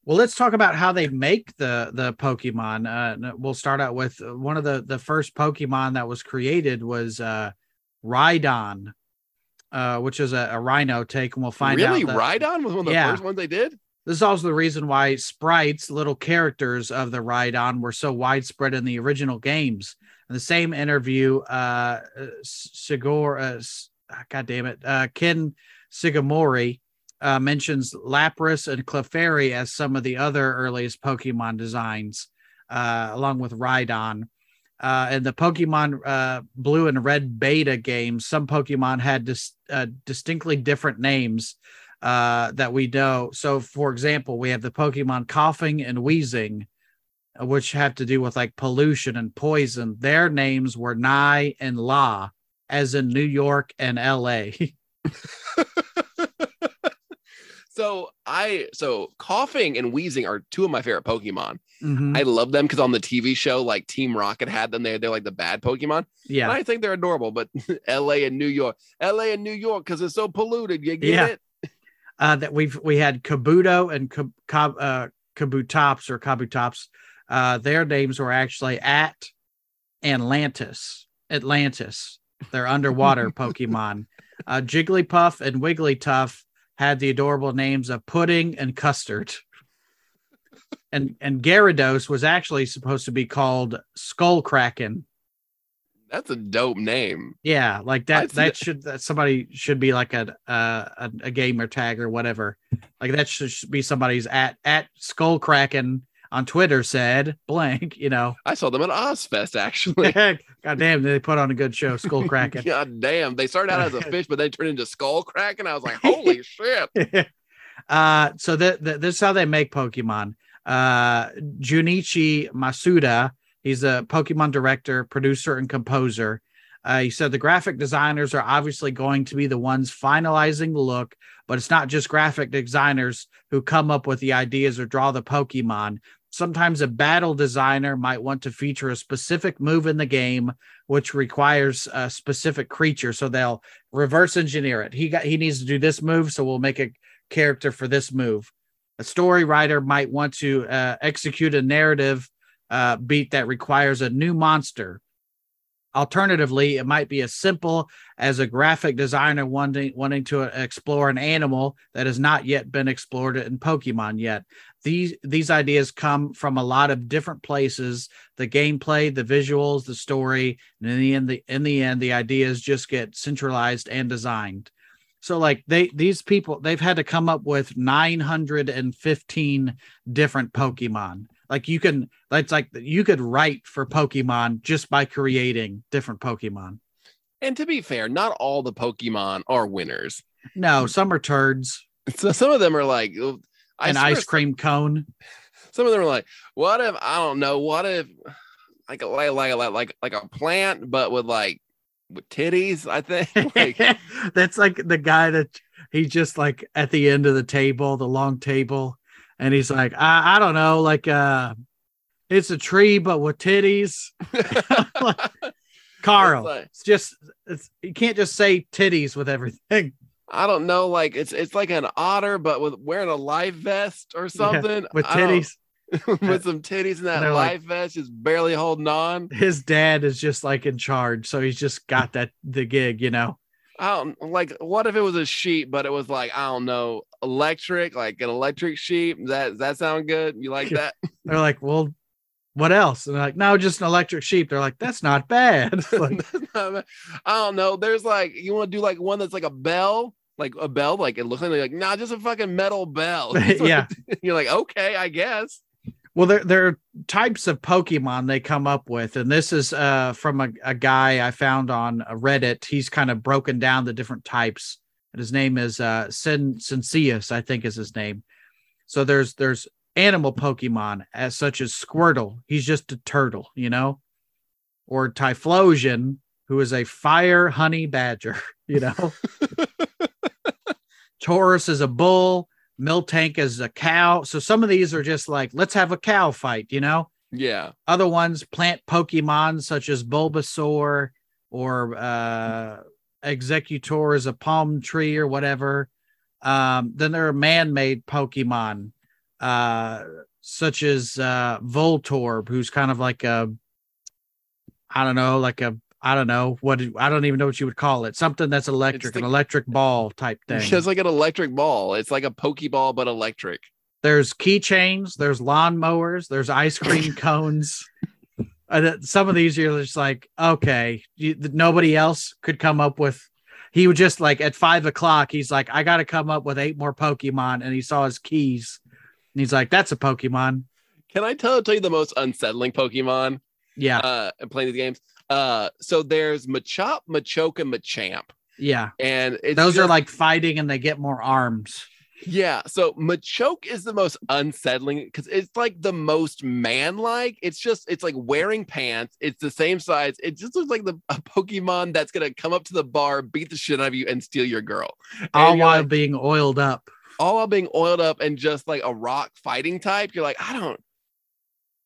Well, let's talk about how they make the the Pokemon. Uh, we'll start out with uh, one of the the first Pokemon that was created was uh, Rhydon, uh, which is a, a rhino take, and we'll find really, out. that- Rhydon was one of the Yeah. first ones they did. This is also the reason why sprites, little characters of the Rhydon, were so widespread in the original games. In the same interview, uh, uh, Sigur, uh, ah, God damn it, uh, Ken Sugimori uh, mentions Lapras and Clefairy as some of the other earliest Pokemon designs, uh, along with Rhydon. Uh, in the Pokemon uh, Blue and Red beta games, some Pokemon had dis- uh, distinctly different names uh, that we know. So, for example, we have the Pokemon Koffing and Weezing, which have to do with like pollution and poison. Their names were Nye and La, as in New York and LA. <laughs> <laughs> So I so Koffing and Weezing are two of my favorite Pokemon. Mhm. I love them because on the TV show, like Team Rocket had them. They're they're like the bad Pokemon. Yeah, And. I think they're adorable, but <laughs> LA and New York, LA and New York, because it's so polluted. You get Yeah. it? <laughs> uh, that we've we had Kabuto and Kab- Kab- uh, Kabutops or Kabutops. Uh, their names were actually at Atlantis. Atlantis. They're underwater <laughs> Pokemon. Uh, Jigglypuff and Wigglytuff had the adorable names of Pudding and Custard. <laughs> And and Gyarados was actually supposed to be called Skull Kraken. That's a dope name. Yeah, like that. That should that somebody should be like a a, a gamer tag or whatever. Like that should should be somebody's at at Skull Kraken on Twitter said blank. You know, I saw them at Ozzfest <laughs> actually. God damn, they put on a good show, Skull Kraken. <laughs> God damn. They started out as a fish, but they turned into Skull Kraken. I was like, holy <laughs> shit. uh, so that- this is how they make Pokemon. Uh, Junichi Masuda, he's a Pokemon director, producer, and composer. Uh, he said the graphic designers are obviously going to be the ones finalizing the look, but it's not just graphic designers who come up with the ideas or draw the Pokemon. Sometimes a battle designer might want to feature a specific move in the game, which requires a specific creature. So they'll reverse engineer it. He got he needs to do this move, so we'll make a character for this move. A story writer might want to uh, execute a narrative uh, beat that requires a new monster. Alternatively, it might be as simple as a graphic designer wanting wanting to explore an animal that has not yet been explored in Pokemon yet. These these ideas come from a lot of different places. The gameplay, the visuals, the story, and in the the in the end, the ideas just get centralized and designed. So like they these people they've had to come up with 915 different Pokemon. Like you can that's like you could write for Pokemon just by creating different Pokemon. And to be fair, not all the Pokemon are winners. No, some are turds. <laughs> So some of them are like I An ice cream cone. <laughs> Some of them are like, what if I don't know, what if like a like like like like, a plant, but with like with titties, I think. <laughs> like That's like the guy that he's just like at the end of the table, the long table, and he's like, I, I don't know, like uh it's a tree but with titties. <laughs> <laughs> Carl, It's like- it's just it's you can't just say titties with everything. I don't know, like it's it's like an otter, but with wearing a life vest or something. With titties. <laughs> with some titties in that They're like- life vest, just barely holding on. His dad is just like in charge, so he's just got that the gig, you know. I don't like what if it was a sheep, but it was like, I don't know, electric, like an electric sheep. That that sound good? You like that? <laughs> They're like, we'll what else? And they're like, no, just an electric sheep. They're like, that's not bad. <laughs> like, I don't know. There's like you want to do like one that's like a bell, like a bell, like it looks like like nah, just a fucking metal bell. <laughs> yeah. You're like, okay, I guess. Well, there there are types of Pokemon they come up with, and this is uh from a, a guy I found on Reddit. He's kind of broken down the different types, and his name is uh Sin Sinceus, I think is his name. So there's there's animal Pokemon as such as Squirtle. He's just a turtle, you know, or Typhlosion, who is a fire honey badger, <laughs> you know. <laughs> Tauros is a bull. Miltank is a cow. So some of these are just like, let's have a cow fight, you know? Yeah. Other ones, plant Pokemon such as Bulbasaur or uh, Exeggutor is a palm tree or whatever. Um, then there are man made Pokemon uh, such as uh, Voltorb, who's kind of like a, I don't know, like a, I don't know what I don't even know what you would call it. Something that's electric, the, an electric ball type <laughs> thing. It's like an electric ball. It's like a Pokeball but electric. There's keychains. There's lawnmowers. There's ice cream <laughs> cones. And some of these you're just like, okay, you, nobody else could come up with. He would just like at five o'clock, he's like, I got to come up with eight more Pokemon, and he saw his keys and he's like, "That's a Pokemon." Can I tell tell you the most unsettling Pokemon? Yeah. Uh, playing these games. Uh, so there's Machop, Machoke, and Machamp. Yeah. And those just, are like fighting, and they get more arms. Yeah. So Machoke is the most unsettling because it's like the most man-like. It's just it's like wearing pants. It's the same size. It just looks like the a Pokemon that's gonna come up to the bar, beat the shit out of you, and steal your girl. All while like, being oiled up all while being oiled up and just like a rock fighting type, you're like, I don't,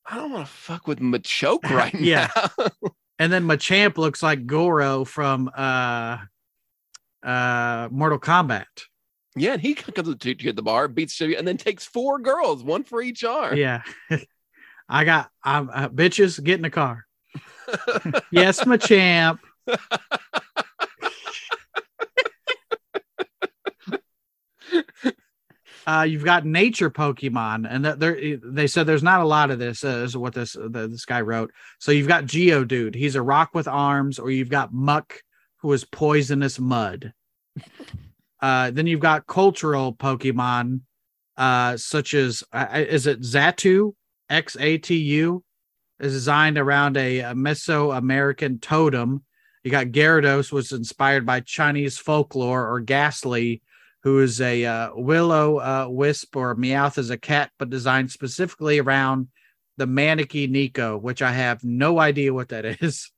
I don't want to fuck with Machoke <laughs> right yeah. now. <laughs> and then Machamp looks like Goro from uh uh Mortal Kombat. Yeah, and he <laughs> comes to, to the bar, beats you, and then takes four girls, one for each arm. Yeah. <laughs> I got I'm uh, bitches get in the car. <laughs> yes, Machamp. Uh, you've got nature Pokemon, and there they said there's not a lot of this. Uh, is what this the, this guy wrote. So you've got Geodude, he's a rock with arms, or you've got Muk, who is poisonous mud. <laughs> Uh, then you've got cultural Pokemon, uh, such as uh, is it Xatu X A T U, is designed around a, a Mesoamerican totem. You got Gyarados, was inspired by Chinese folklore, or Gastly, who is a uh, willow uh, wisp or Meowth is a cat, but designed specifically around the Maneki Neko, which I have no idea what that <laughs> is.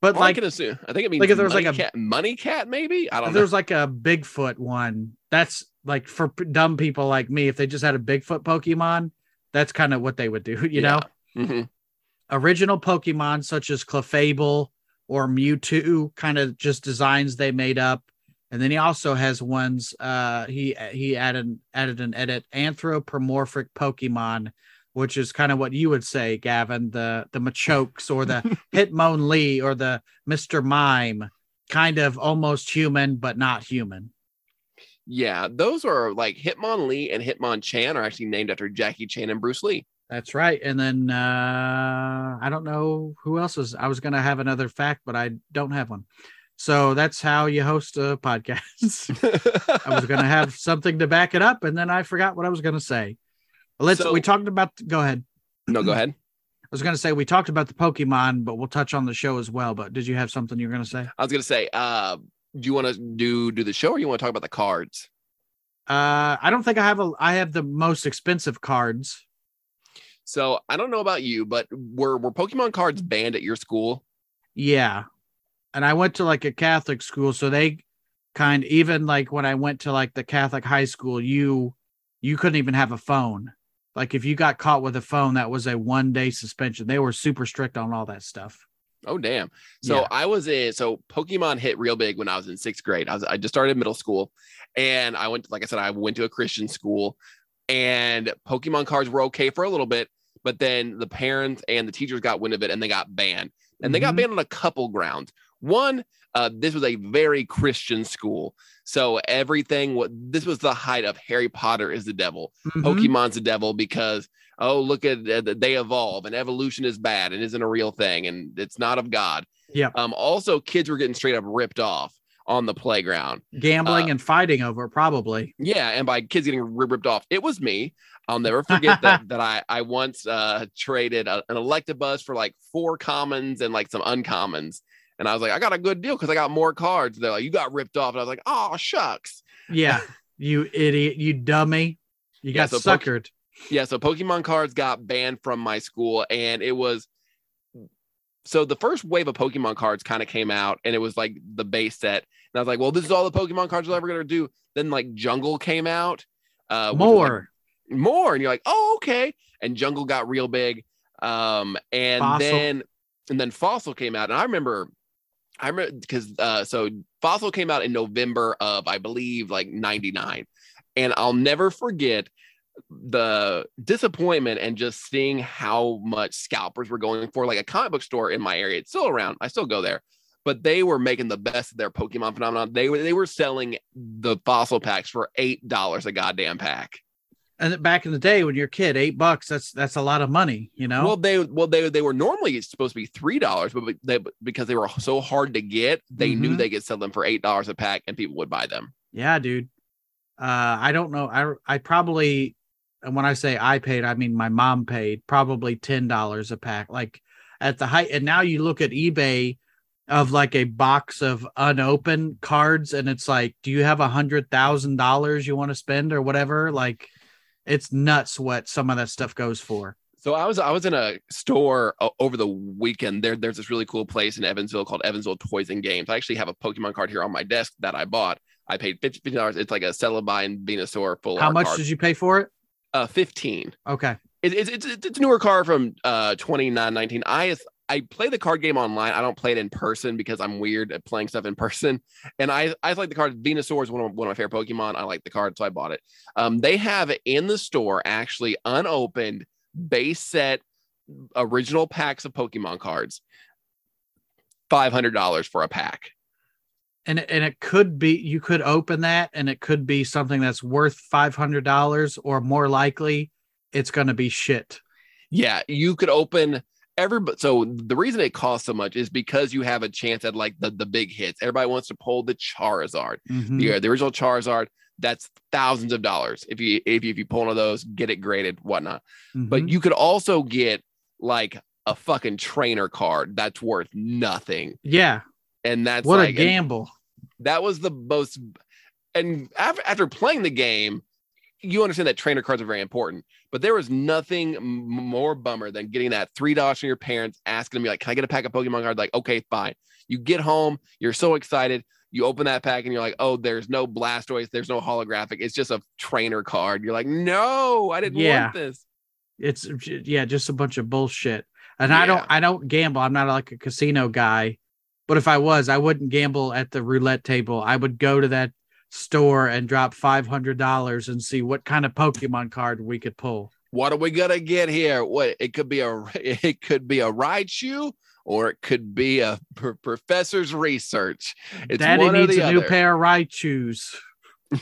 But well, like, I can assume. I think it means like if there's like a cat, money cat, maybe. I don't. If there's like a Bigfoot one, that's like for dumb people like me. If they just had a Bigfoot Pokemon, that's kind of what they would do. <laughs> You yeah. know, mm-hmm. original Pokemon such as Clefable or Mewtwo, kind of just designs they made up and then he also has ones uh he he added added an edit anthropomorphic pokemon which is kind of what you would say gavin the the machokes or the <laughs> hitmonlee or the mr mime kind of almost human but not human. Yeah those are like hitmonlee and hitmonchan are actually named after jackie chan and bruce lee. That's right and then uh i don't know who else is i was gonna have another fact but i don't have one so that's how you host a podcast. <laughs> I was going to have something to back it up, and then I forgot what I was going to say. Let's. So, we talked about. Go ahead. No, go ahead. I was going to say we talked about the Pokemon, but we'll touch on the show as well. But did you have something you were going to say? I was going to say, uh, do you want to do do the show, or you want to talk about the cards? Uh, I don't think I have a. I have the most expensive cards. So I don't know about you, but were were Pokemon cards banned at your school? Yeah, and I went to like a Catholic school, so they kind even like when I went to like the Catholic high school, you you couldn't even have a phone. Like if you got caught with a phone, that was a one day suspension. They were super strict on all that stuff. Oh damn! So yeah. I was in. So Pokemon hit real big when I was in sixth grade. I was I just started middle school, and I went. Like I said, I went to a Christian school, and Pokemon cards were okay for a little bit, but then the parents and the teachers got wind of it, and they got banned. And they got mm-hmm. banned on a couple grounds. One, uh, this was a very Christian school, so everything. What this was the height of Harry Potter is the devil, Mhm. Pokemon's the devil because oh look at uh, they evolve and evolution is bad and isn't a real thing and it's not of God. Yeah. Um. Also, kids were getting straight up ripped off on the playground. Gambling uh, and fighting over probably. Yeah, and by kids getting ripped off, it was me. I'll never <laughs> forget that that I I once uh traded a, an Electabuzz for like four commons and like some uncommons, and I was like, I got a good deal because I got more cards. They're like, you got ripped off, and I was like, oh shucks. Yeah. you idiot. You dummy. You Yeah, got so Poke- suckered. Yeah, so Pokemon cards got banned from my school, and it was so the first wave of Pokemon cards kind of came out, and it was like the base set, and I was like, well, this is all the Pokemon cards we're ever gonna do. Then like Jungle came out, uh, was, like, More. more and you're like oh okay and jungle got real big um and Fossil. then and then fossil came out and i remember i remember because uh so fossil came out in november of i believe like 99 and i'll never forget the disappointment and just seeing how much scalpers were going for like a comic book store in my area. It's still around. I still go there. But they were making the best of their pokemon phenomenon. They were they were selling the fossil packs for eight dollars a goddamn pack And back in the day when you're a kid, eight bucks, that's that's a lot of money, you know? Well, they well they they were normally supposed to be three dollars, but they, because they were so hard to get, they knew Mhm. they could sell them for eight dollars a pack, and people would buy them. yeah, dude. Uh I don't know. I I probably and when I say I paid, I mean my mom paid probably ten dollars a pack. Like at the height, and now you look at eBay of like a box of unopened cards, and it's like, do you have a hundred thousand dollars you want to spend or whatever? Like it's nuts what some of that stuff goes for. So I was I was in a store over the weekend. There there's this really cool place in Evansville called Evansville Toys and Games. I actually have a Pokemon card here on my desk that I bought. I paid fifty dollars. It's like a Celebi Venusaur full How much card. did you pay for it? uh, fifteen. Okay. It, it's it's it's a newer card from uh 2919. I I play the card game online. I don't play it in person because I'm weird at playing stuff in person. <laughs> And I I like the card. Venusaur is one of one of my favorite Pokemon. I like the card, so I bought it. Um, they have in the store actually unopened base set original packs of Pokemon cards. Five hundred dollars for a pack. and and it could be you could open that and it could be something that's worth five hundred dollars or more likely it's going to be shit. Yeah, you could open every so the reason it costs so much is because you have a chance at like the the big hits. Everybody wants to pull the Charizard. Mhm. the, the original Charizard, that's thousands of dollars. If you if you, if you pull one of those, get it graded, whatnot. But Mhm. you could also get like a fucking trainer card that's worth nothing, yeah, and that's what like a gamble. that was the most. And after after playing the game, you understand that trainer cards are very important. But there was nothing more bummer than getting that three dollars from your parents, asking me like, "Can I get a pack of Pokemon cards?" Like, okay, fine. You get home, you're so excited. You open that pack and you're like, "Oh, there's no Blastoise, there's no holographic. It's just a trainer card." You're like, "No, I didn't Yeah. want this." It's yeah, just a bunch of bullshit. And I don't I don't gamble. I'm not like a casino guy. But if I was, I wouldn't gamble at the roulette table. I would go to that store and drop five hundred dollars and see what kind of Pokemon card we could pull. What are we gonna get here? What it could be a <laughs> it could be a Raichu or it could be a pr- professor's research. It's Daddy needs the a new pair of Raichus. <laughs>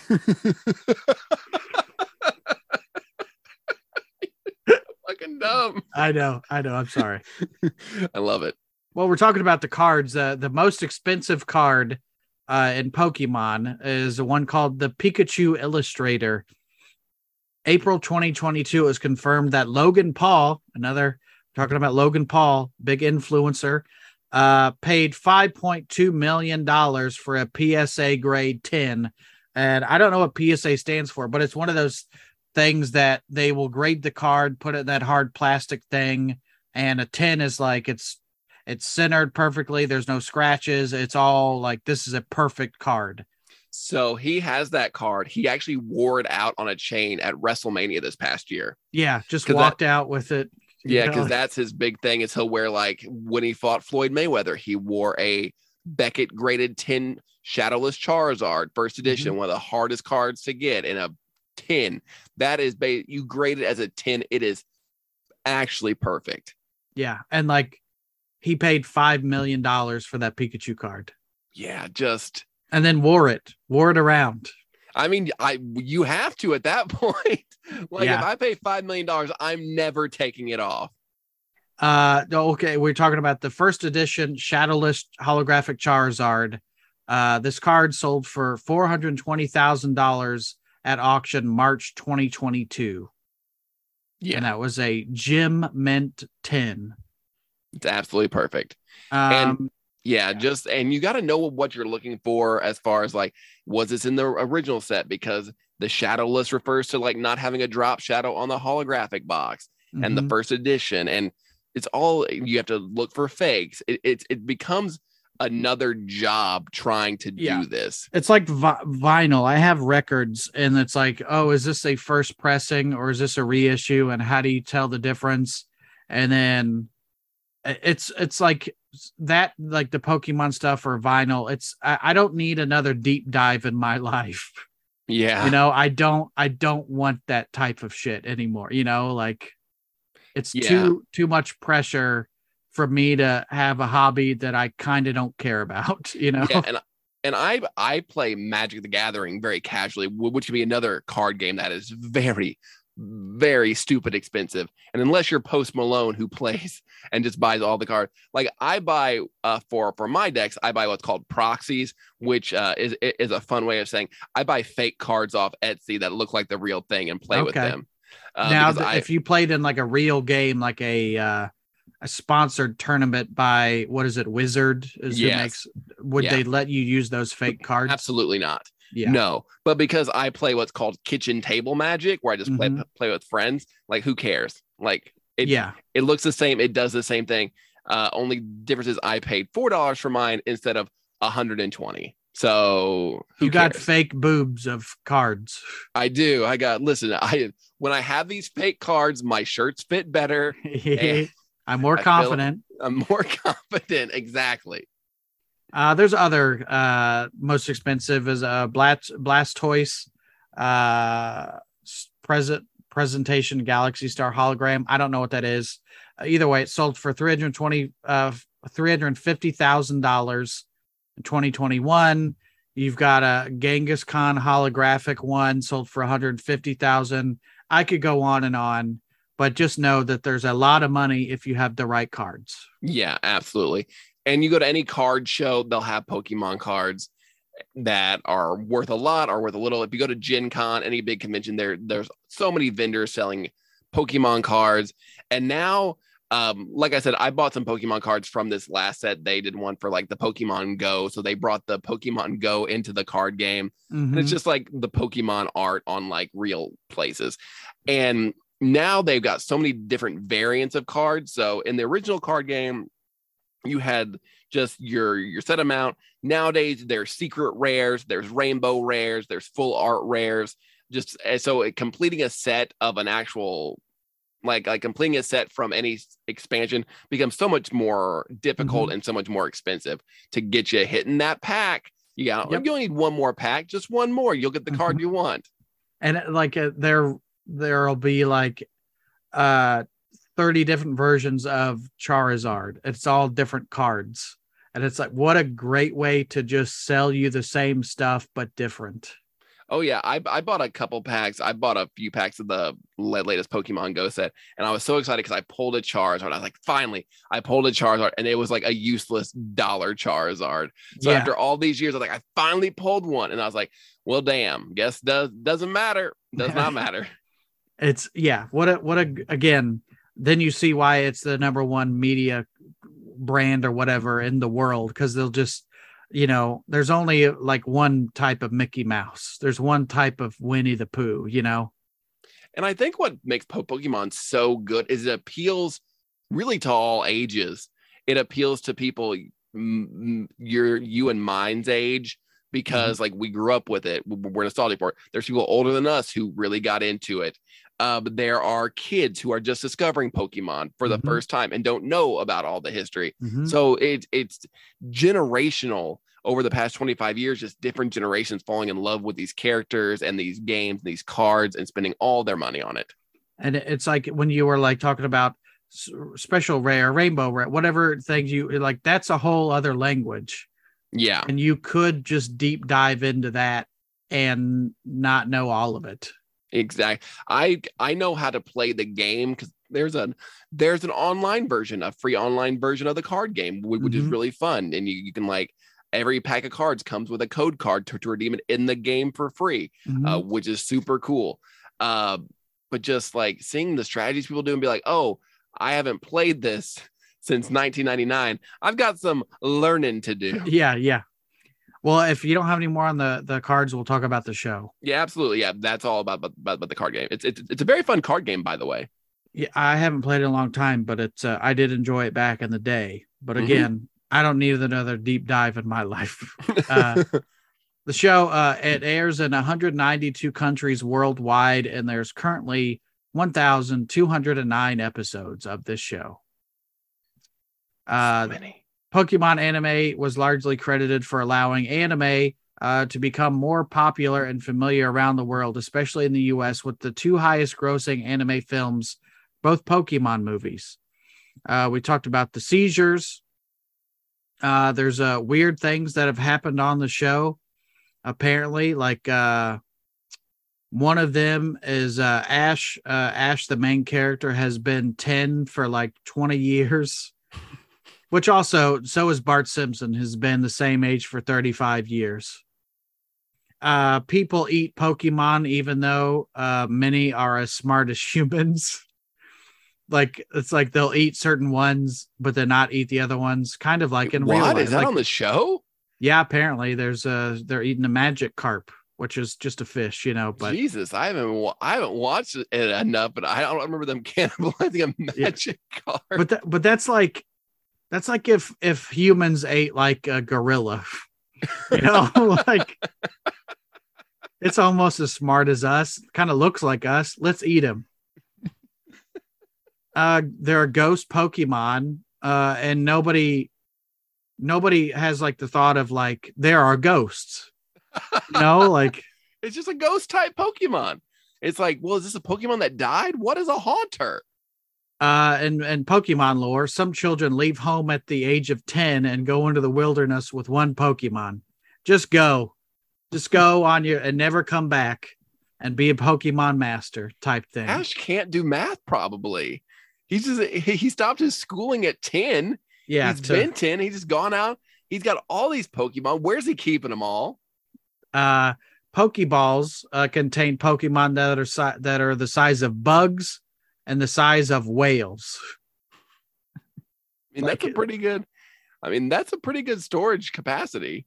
Fucking dumb. I know, I know. I'm sorry. <laughs> I love it. well, we're talking about the cards. Uh, the most expensive card uh, in Pokemon is the one called the Pikachu Illustrator. April 2022 it was confirmed that Logan Paul, another talking about Logan Paul, big influencer, uh, paid 5.2 million dollars for a PSA grade 10. And I don't know what PSA stands for, but it's one of those things that they will grade the card, put it in that hard plastic thing, and a 10 is like it's it's centered perfectly. There's no scratches. It's all like this is a perfect card. So he has that card. He actually wore it out on a chain at WrestleMania this past year. Yeah, just 'Cause that- walked out with it. Yeah, because that's his big thing. Is he'll wear like when he fought Floyd Mayweather, he wore a Beckett graded 10 Shadowless Charizard, first mm-hmm. edition, one of the hardest cards to get in a 10. That is ba- you grade it as a 10. It is actually perfect. yeah, and like he paid five million dollars for that Pikachu card, Yeah, just and then wore it, wore it around. I mean, I you have to at that <laughs> point. like Yeah. if I pay five million dollars, I'm never taking it off. Uh, okay, we're talking about the first edition Shadowless holographic Charizard. Uh, this card sold for four hundred twenty thousand dollars at auction March 2022, Yeah, and that was a Gem Mint 10. It's absolutely perfect. Um, Yeah, just and you got to know what you're looking for as far as like was this in the original set because the shadowless refers to like not having a drop shadow on the holographic box and the mhm. first edition and it's all you have to look for fakes. It it, it becomes another job trying to Yeah. do this. it's like vi- vinyl. I have records, and it's like, oh, is this a first pressing or is this a reissue? And how do you tell the difference? And then it's it's like that, like the Pokemon stuff or vinyl. It's I, I don't need another deep dive in my <laughs> life. Yeah. You know, I don't I don't want that type of shit anymore. You know, like it's Yeah. too too much pressure for me to have a hobby that I kind of don't care about. <laughs> You know. yeah, and and I I play Magic the Gathering very casually, which would be another card game that is very very stupid expensive. And unless you're Post Malone who <laughs> plays and just buys all the cards, like I buy uh for for my decks, I buy what's called proxies, which uh is is a fun way of saying I buy fake cards off Etsy that look like the real thing and play with them. Uh, now th- I- if you played in like a real game like a uh a sponsored tournament by what is it wizard is Yes. makes would Yeah. they let you use those fake cards absolutely not. Yeah No, but because I play what's called kitchen table magic, where I just play Mhm. play with friends, like who cares? Like it, yeah it looks the same, it does the same thing. Uh, only difference is I paid four dollars for mine instead of hundred and twenty. So who you got cares? fake boobs of cards I do. I got. Listen, I when I have these fake cards, my shirts fit better. <laughs> i'm more I confident I'm more <laughs> confident. Exactly. Uh there's other uh most expensive is a blast blastoise uh present presentation galaxy star hologram. I don't know what that is. Uh, either way it sold for 320 uh 350,000 dollars in 2021 you've got a Kangaskhan holographic one sold for 150,000 I could go on and on but just know that there's a lot of money if you have the right cards. Yeah, absolutely. And you go to any card show, they'll have Pokemon cards that are worth a lot or worth a little. If you go to Gen Con, any big convention, there there's so many vendors selling Pokemon cards. And now, um, like I said, I bought some Pokemon cards from this last set. They did one for like the Pokemon Go. So they brought the Pokemon Go into the card game. And it's Mhm. just like the Pokemon art on like real places. And now they've got so many different variants of cards. So in the original card game, you had just your your set amount. Nowadays, there's secret rares, there's rainbow rares, there's full art rares. Just so it, completing a set of an actual like like completing a set from any expansion becomes so much more difficult and so much more expensive to get you hitting that pack. You got Yep. you only need one more pack, just one more. You'll get the card you want. and like uh, there there'll be like uh 30 different versions of Charizard. It's all different cards. And it's like what a great way to just sell you the same stuff but different. Oh yeah, I I bought a couple packs. I bought a few packs of the latest Pokemon Go set, and I was so excited because I pulled a Charizard. I was like, finally, I pulled a Charizard, and it was like a useless dollar Charizard. So yeah. after all these years, I was like, I finally pulled one, and I was like, well, damn, guess does doesn't matter, does not <laughs> matter. it's yeah, what a what a again, then you see why it's the number one media brand or whatever in the world because they'll just you know, there's only like one type of Mickey Mouse. There's one type of Winnie the Pooh, you know. And I think what makes Pokemon so good is it appeals really to all ages. It appeals to people your you and mine's age because mm-hmm. like we grew up with it. We're nostalgic for it. There's people older than us who really got into it. But there are kids who are just discovering Pokemon for the Mhm. first time and don't know about all the history. Mhm. So it, it's generational over the past 25 years, just different generations falling in love with these characters and these games, and these cards, and spending all their money on it. and it's like when you were like talking about special rare, rainbow rare, whatever things you like. That's a whole other language, Yeah. and you could just deep dive into that and not know all of it. Exactly. I I know how to play the game because there's a there's an online version, a free online version of the card game, which is Mhm. really fun. And you, you can like every pack of cards comes with a code card to, to redeem it in the game for free, uh, Mhm. which is super cool. Uh, but just like seeing the strategies people do and be like, oh, I haven't played this since 1999. I've got some learning to do. <laughs> yeah, yeah. Well, if you don't have any more on the the cards, we'll talk about the show. Yeah, absolutely. Yeah, that's all about about, about the card game. It's, it's it's a very fun card game, by the way. Yeah, I haven't played it in a long time, but it's uh, I did enjoy it back in the day. But Mhm. again, I don't need another deep dive in my life. <laughs> Uh, the show uh, it airs in 192 countries worldwide, and there's currently 1,209 episodes of this show. Uh, So many. Pokemon anime was largely credited for allowing anime uh, to become more popular and familiar around the world, especially in the US, with the two highest grossing anime films, both Pokemon movies. Uh, we talked about the seizures. Uh, there's uh, weird things that have happened on the show, apparently, like uh, one of them is uh, Ash. Uh, Ash, the main character, has been 10 for like 20 years which also so is Bart Simpson has been the same age for 35 years. Uh people eat Pokemon even though uh many are as smart as <laughs> humans. like it's like they'll eat certain ones but then not eat the other ones kind of like in real life. is that Like, on the show? yeah, apparently there's a they're eating a Magikarp, which is just a fish, you know, but Jesus, I haven't I haven't watched it enough, but I don't remember them <laughs> cannibalizing a Yeah. magic card. but that, but that's like that's like if if humans ate like a gorilla <laughs> you know <laughs> like it's almost as smart as us kind of looks like us let's eat him <laughs> uh there are a ghost pokemon uh and nobody nobody has like the thought of like there are ghosts you know like it's just a ghost type Pokemon. It's like, well, is this a Pokemon that died? What is a haunter? Uh and and pokemon lore some children leave home at the age of 10 and go into the wilderness with one pokemon just go just go on your and never come back and be a pokemon master type thing Ash can't do math, probably. He's just he stopped his schooling at 10. yeah He's to- been 10. He's just gone out. He's got all these Pokemon. Where's he keeping them all? uh pokeballs uh, contain pokemon that are si- that are the size of bugs and the size of whales I mean, Like that's a pretty good. I mean, that's a pretty good storage capacity.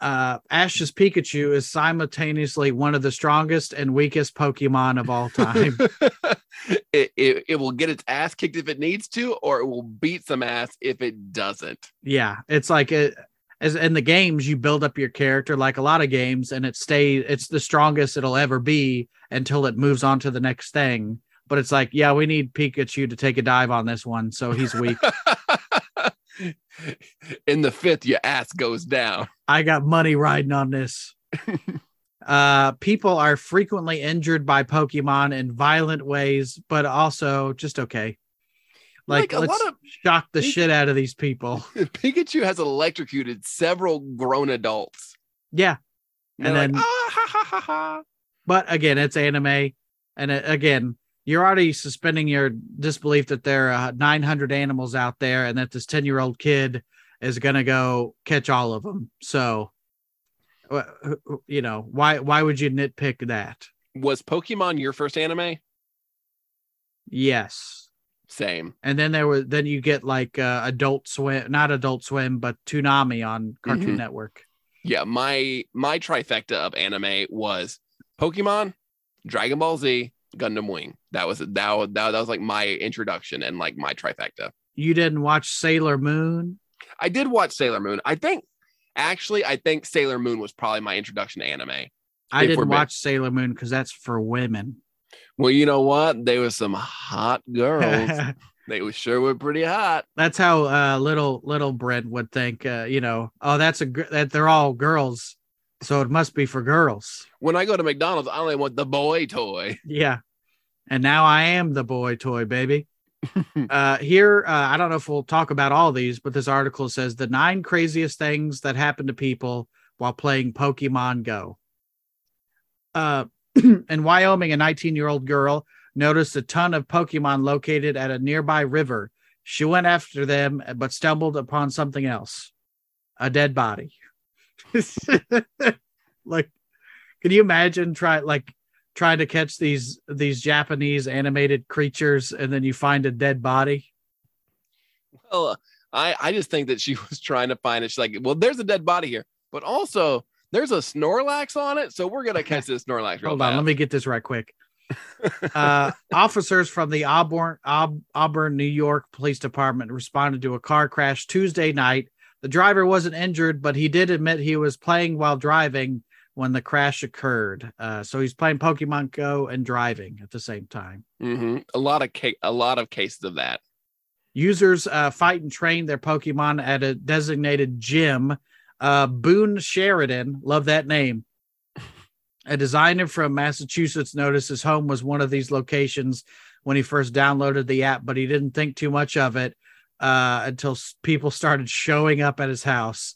uh ash's pikachu is simultaneously one of the strongest and weakest pokemon of all time <laughs> it, it, it will get its ass kicked if it needs to, or it will beat some ass if it doesn't. yeah it's like it as in the games you build up your character like a lot of games and it stays it's the strongest it'll ever be until it moves on to the next thing but it's like yeah we need pikachu to take a dive on this one so he's weak <laughs> In the fifth, your ass goes down. i got money riding on this <laughs> uh people are frequently injured by pokemon in violent ways but also just okay like, Like, a let's lot of- shock the shit out of these people <laughs> Pikachu has electrocuted several grown adults. yeah And, And then- like, ah, ha, ha, ha, ha. but again, it's anime, and it, again, you're already suspending your disbelief that there are 900 animals out there, and that this 10 year old kid is gonna go catch all of them. So, you know, why why would you nitpick that? Was Pokemon your first anime? Yes, Same. and then there was then you get like uh, Adult Swim, not Adult Swim, but Toonami on Cartoon Mhm. Network. Yeah, my my trifecta of anime was Pokemon, Dragon Ball Z, Gundam Wing. That was that was, that, that was like my introduction and like my trifecta. You didn't watch Sailor Moon? I did watch Sailor Moon. I think actually I think Sailor Moon was probably my introduction to anime. I didn't watch Sailor Moon because that's for women. Well, you know what? They were some hot girls. <laughs> they were sure were pretty hot. that's how uh little little Brent would think uh you know oh that's a gr- that they're all girls so it must be for girls When I go to McDonald's, I only want the boy toy. yeah and now i am the boy toy baby <laughs> uh, here, uh, I don't know if we'll talk about all these, but this article says the nine craziest things that happen to people while playing Pokemon Go. Uh, <clears throat> in Wyoming, a 19 year old girl noticed a ton of Pokemon located at a nearby river. She went after them, but stumbled upon something else a dead body. <laughs> like, can you imagine try like trying to catch these these Japanese animated creatures and then you find a dead body? Well, I I just think that she <laughs> was trying to find it. She's like, well, there's a dead body here, but also there's a Snorlax on it, so we're gonna <laughs> catch this Snorlax. Hold on, let me get this right quick. uh, officers from the Auburn, Auburn, New York Police Department responded to a car crash Tuesday night. The driver wasn't injured, but he did admit he was playing while driving when the crash occurred. Uh, so he's playing Pokemon Go and driving at the same time. Mm-hmm. A lot of ca- a lot of cases of that. Users uh, fight and train their Pokemon at a designated gym. Uh, Boon Sheridan, love that name. A designer from Massachusetts noticed his home was one of these locations when he first downloaded the app, but he didn't think too much of it uh, until people started showing up at his house.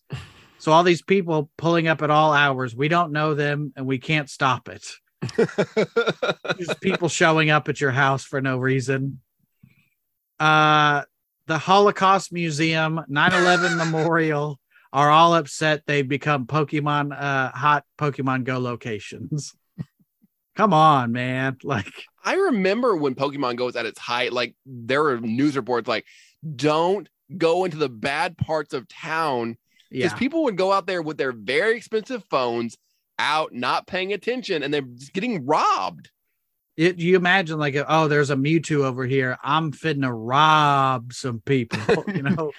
So all these people pulling up at all hours, we don't know them and we can't stop it. <laughs> Just people showing up at your house for no reason. Uh the Holocaust Museum, 9/11 <laughs> Memorial are all upset they've become Pokemon uh hot Pokemon Go locations. Come on, man. Like I remember when Pokemon Go was at its height, like there were news reports like don't go into the bad parts of town because yeah. people would go out there with their very expensive phones out, not paying attention, and they're just getting robbed. It, you imagine like oh there's a Mewtwo over here I'm fitting to rob some people <laughs> you know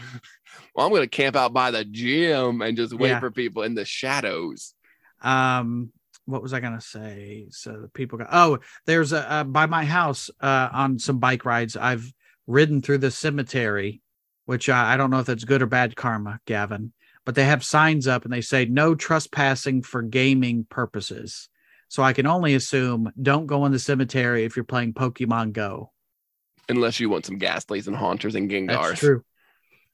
well I'm gonna camp out by the gym and just wait yeah. for people in the shadows um what was I gonna say so the people go oh there's a uh, by my house uh on some bike rides I've ridden through the cemetery which uh, I don't know if that's good or bad karma Gavin but they have signs up and they say no trespassing for gaming purposes. So I can only assume don't go in the cemetery if you're playing Pokemon Go. Unless you want some Gastlys and Haunters and Gengars. That's true.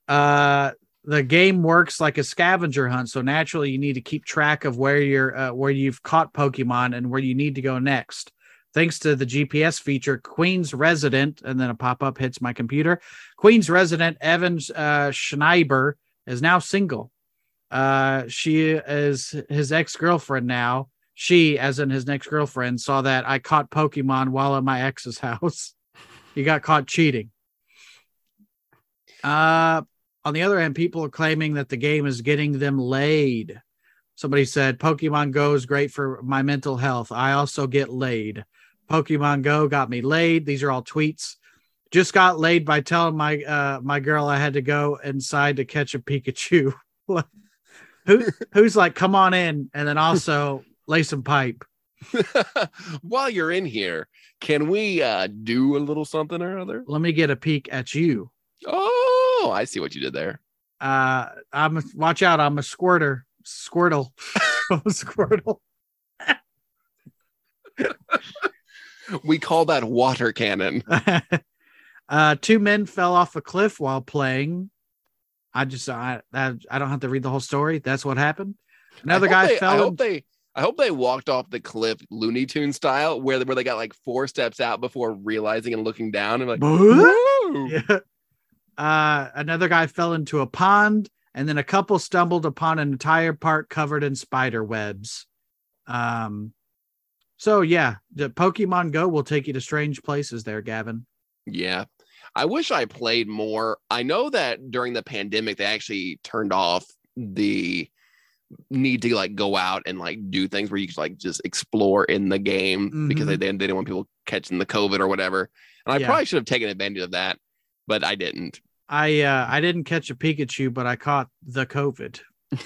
Uh, the game works like a scavenger hunt, so naturally you need to keep track of where you're uh, where you've caught Pokemon and where you need to go next. Thanks to the GPS feature, Queen's resident, and then a pop up hits my computer. Queen's resident Evans uh, Schneiber is now single. Uh, she is his ex girlfriend now. She, as in his next girlfriend, saw that I caught Pokemon while at my ex's house. <laughs> he got caught cheating. Uh, on the other hand, people are claiming that the game is getting them laid. Somebody said Pokemon Go is great for my mental health. I also get laid. Pokemon Go got me laid. These are all tweets. Just got laid by telling my uh my girl I had to go inside to catch a Pikachu. <laughs> who <laughs> who's like, come on in, and then also lay some pipe. <laughs> While you're in here, can we uh, do a little something or other? Let me get a peek at you. Oh, I see what you did there. Uh, I'm a, watch out. I'm a squirter, squirtle, squirtle. We call that water cannon. <laughs> uh, two men fell off a cliff while playing I just I I, I don't have to read the whole story. That's what happened. Another guy they, fell. I hope they I hope they walked off the cliff Looney Tune style, where where they got like four steps out before realizing and looking down and like, <laughs> yeah. Uh, another guy fell into a pond, and then a couple stumbled upon an entire park covered in spider webs. Um, so yeah, the Pokemon Go will take you to strange places there, Gavin. Yeah, I wish I played more. I know that during the pandemic, they actually turned off the need to like go out and like do things where you can like just explore in the game mm-hmm. because they, they didn't want people catching the COVID or whatever. And I yeah. probably should have taken advantage of that, but I didn't. I uh I didn't catch a Pikachu, but I caught the COVID. <laughs>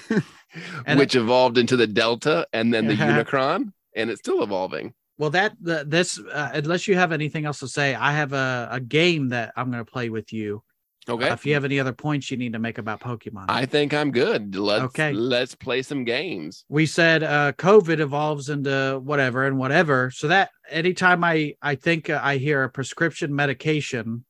Which it, evolved into the Delta and then the <laughs> Unicron, and it's still evolving. Well, that the, this uh, unless you have anything else to say, I have a, a game that I'm going to play with you. Okay. Uh, if you have any other points you need to make about Pokemon, I think I'm good. Let's okay. Let's play some games. We said uh, COVID evolves into whatever and whatever. So that anytime I I think uh, I hear a prescription medication,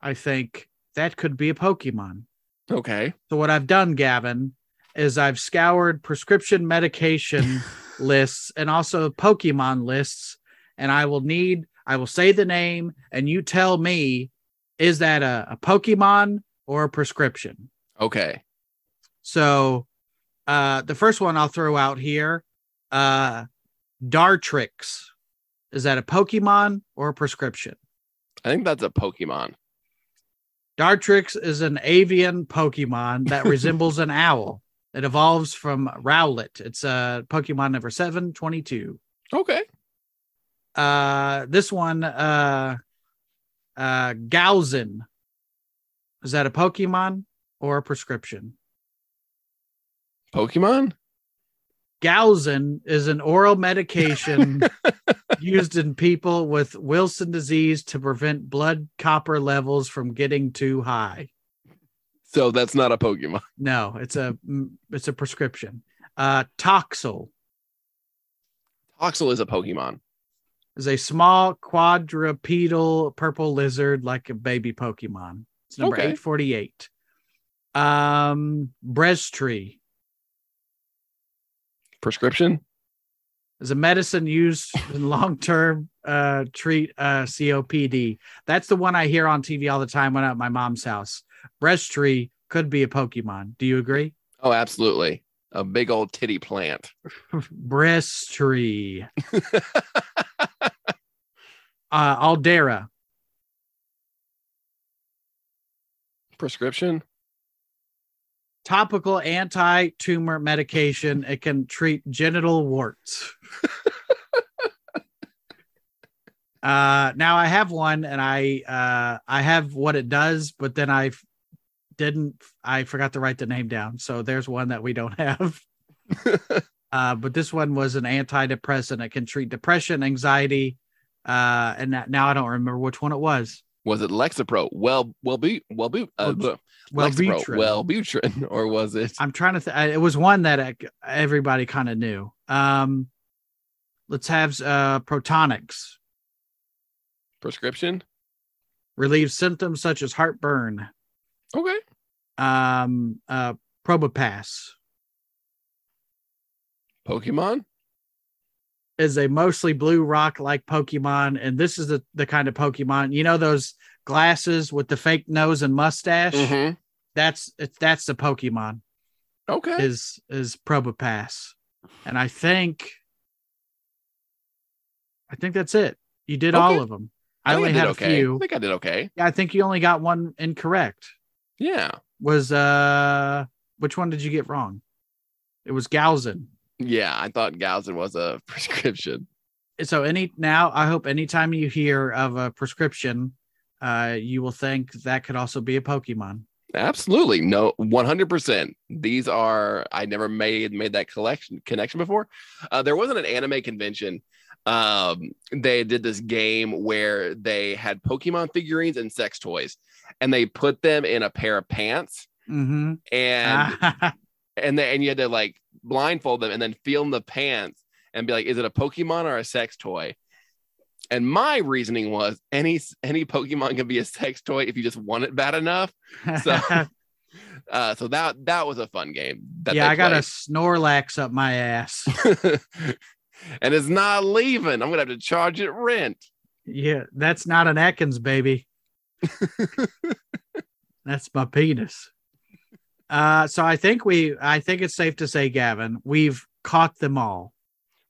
I think that could be a Pokemon. Okay. So what I've done, Gavin, is I've scoured prescription medication <laughs> lists and also Pokemon lists, and I will need I will say the name, and you tell me is that a, a Pokemon or a prescription? Okay. So uh the first one I'll throw out here, uh Dartrix. Is that a Pokemon or a prescription? I think that's a Pokemon. Dartrix is an avian Pokemon that resembles an owl. <laughs> It evolves from Rowlet. It's uh, Pokemon number 722. Okay. Uh, this one, uh, uh, Galzin. Is that a Pokemon or a prescription? Pokemon? Galzin is an oral medication <laughs> used in people with Wilson disease to prevent blood copper levels from getting too high. So that's not a Pokemon. <laughs> No, it's a it's a prescription. Uh, Toxel Toxel is a Pokemon. is a small quadrupedal purple lizard like a baby Pokemon. It's number Okay. 848. Um, Breztri Prescription? is a medicine used in long-term uh treat uh COPD. That's the one I hear on TV all the time when I'm at my mom's house. Breztri could be a Pokemon. Do you agree? Oh, absolutely. A big old titty plant. <laughs> Breztri. <laughs> uh Aldara. Prescription? topical anti-tumor medication. It can treat genital warts. <laughs> uh, now I have one, and I uh, I have what it does, but then I didn't. I forgot to write the name down. So there's one that we don't have. <laughs> uh, but this one was an antidepressant. It can treat depression, anxiety, uh, and that, now I don't remember which one it was. Was it Lexapro? Well, well, be, well, be, uh, Well, Lexapro, Wellbutrin. well, Butrin, <laughs> or was it? I'm trying to. Th- it was one that uh, everybody kind of knew. Um, let's have uh, Protonix Prescription? relieve symptoms such as heartburn. Okay. Um, uh, Probopass Pokemon? is a mostly blue rock like Pokemon, and this is the the kind of Pokemon you know those glasses with the fake nose and mustache. Mm-hmm. That's it's that's the Pokemon. Okay. is is Probopass, and I think I think that's it. You did Okay. all of them. I, think only had okay. a few. I think I did okay. Yeah, I think you only got one incorrect. Yeah. Was uh which one did you get wrong? It was Galzin. Yeah. I thought Galzin was a <laughs> prescription. So any now I hope anytime you hear of a prescription, uh you will think that could also be a Pokemon. Absolutely. No, 100%. These are, I never made made that collection connection before. Uh, there wasn't an anime convention. Um, they did this game where they had Pokemon figurines and sex toys, and they put them in a pair of pants, Mm-hmm. and <laughs> and then and you had to like blindfold them and then feel in the pants and be like, is it a Pokemon or a sex toy? And my reasoning was any any Pokemon can be a sex toy if you just want it bad enough. So <laughs> uh, so that that was a fun game. That yeah, I got a. Snorlax up my ass. <laughs> and it's not leaving. I'm gonna have to charge it rent. Yeah, that's not an Atkins baby. <laughs> that's my penis. Uh, so I think we, I think it's safe to say, Gavin, we've caught them all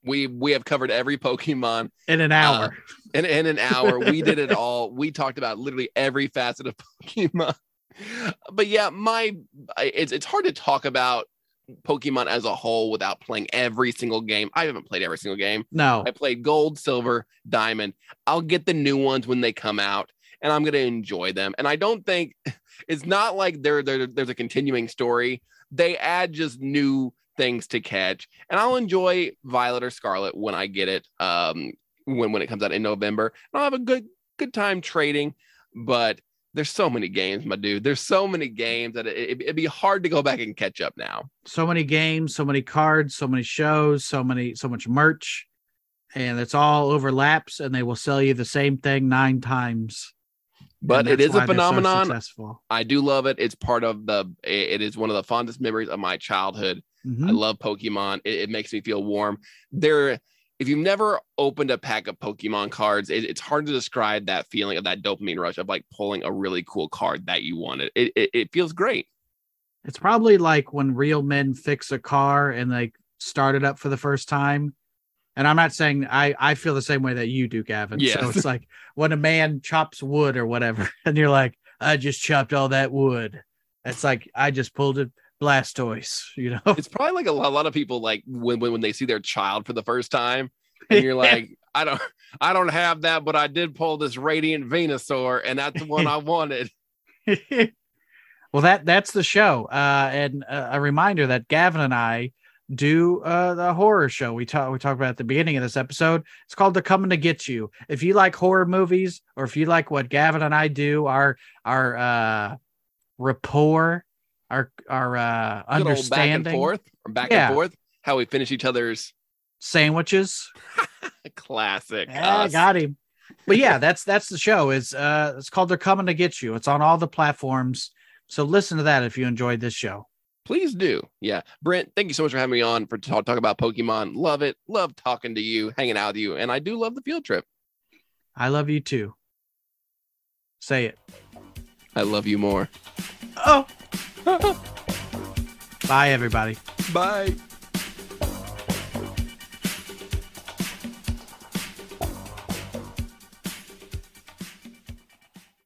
We we have covered every Pokemon in an hour. in, in an hour. we did it <laughs> all. We talked about literally every facet of <laughs> Pokemon. But yeah, my it's it's hard to talk about Pokemon as a whole without playing every single game. I haven't played every single game. no, I played gold, silver, diamond. I'll get the new ones when they come out and I'm going to enjoy them. And I don't think <laughs> it's not like there, there there's a continuing story. They add just new things to catch and I'll enjoy Violet or Scarlet when I get it um when when it comes out in November. And I'll have a good good time trading, but there's so many games, my dude. There's so many games that it, it'd be hard to go back and catch up now. so many games, so many cards, so many shows, so many, so much merch, and it's all overlaps, and they will sell you the same thing nine times. But it is a they're so phenomenon. I do love it. It's part of the. It is one of the fondest memories of my childhood. Mhm. I love Pokemon. It, it makes me feel warm. There, if you've never opened a pack of Pokemon cards, it, it's hard to describe that feeling of that dopamine rush of like pulling a really cool card that you wanted. It it, it feels great. It's probably like when real men fix a car and like start it up for the first time. And I'm not saying I I feel the same way that you do, Gavin. Yeah. So it's like when a man chops wood or whatever, <laughs> and you're like, I just chopped all that wood. It's like I just pulled it Blastoise, you know. It's probably like a lot, a lot of people like when, when when they see their child for the first time, <laughs> and you're like, I don't I don't have that, but I did pull this Radiant Venusaur, and that's the one I <laughs> wanted. well, that that's the show. Uh, and uh, a reminder that Gavin and I do uh, the horror show we talk we talked about at the beginning of this episode. It's called "They're Coming to Get You." If you like horror movies, or if you like what Gavin and I do, our our uh, rapport, our our uh, old back and forth, or back Yeah. and forth, how we finish each other's sandwiches. <laughs> classic. Yeah, I got him. But yeah, that's that's the show. It's uh it's called They're Coming to Get You. It's on all the platforms. So listen to that if you enjoyed this show. Please do. Yeah. Brent, thank you so much for having me on for talk, talk about Pokemon. Love it. Love talking to you, hanging out with you. And I do love the field trip. I love you too. Say it. I love you more. Oh. <laughs> Bye everybody. Bye.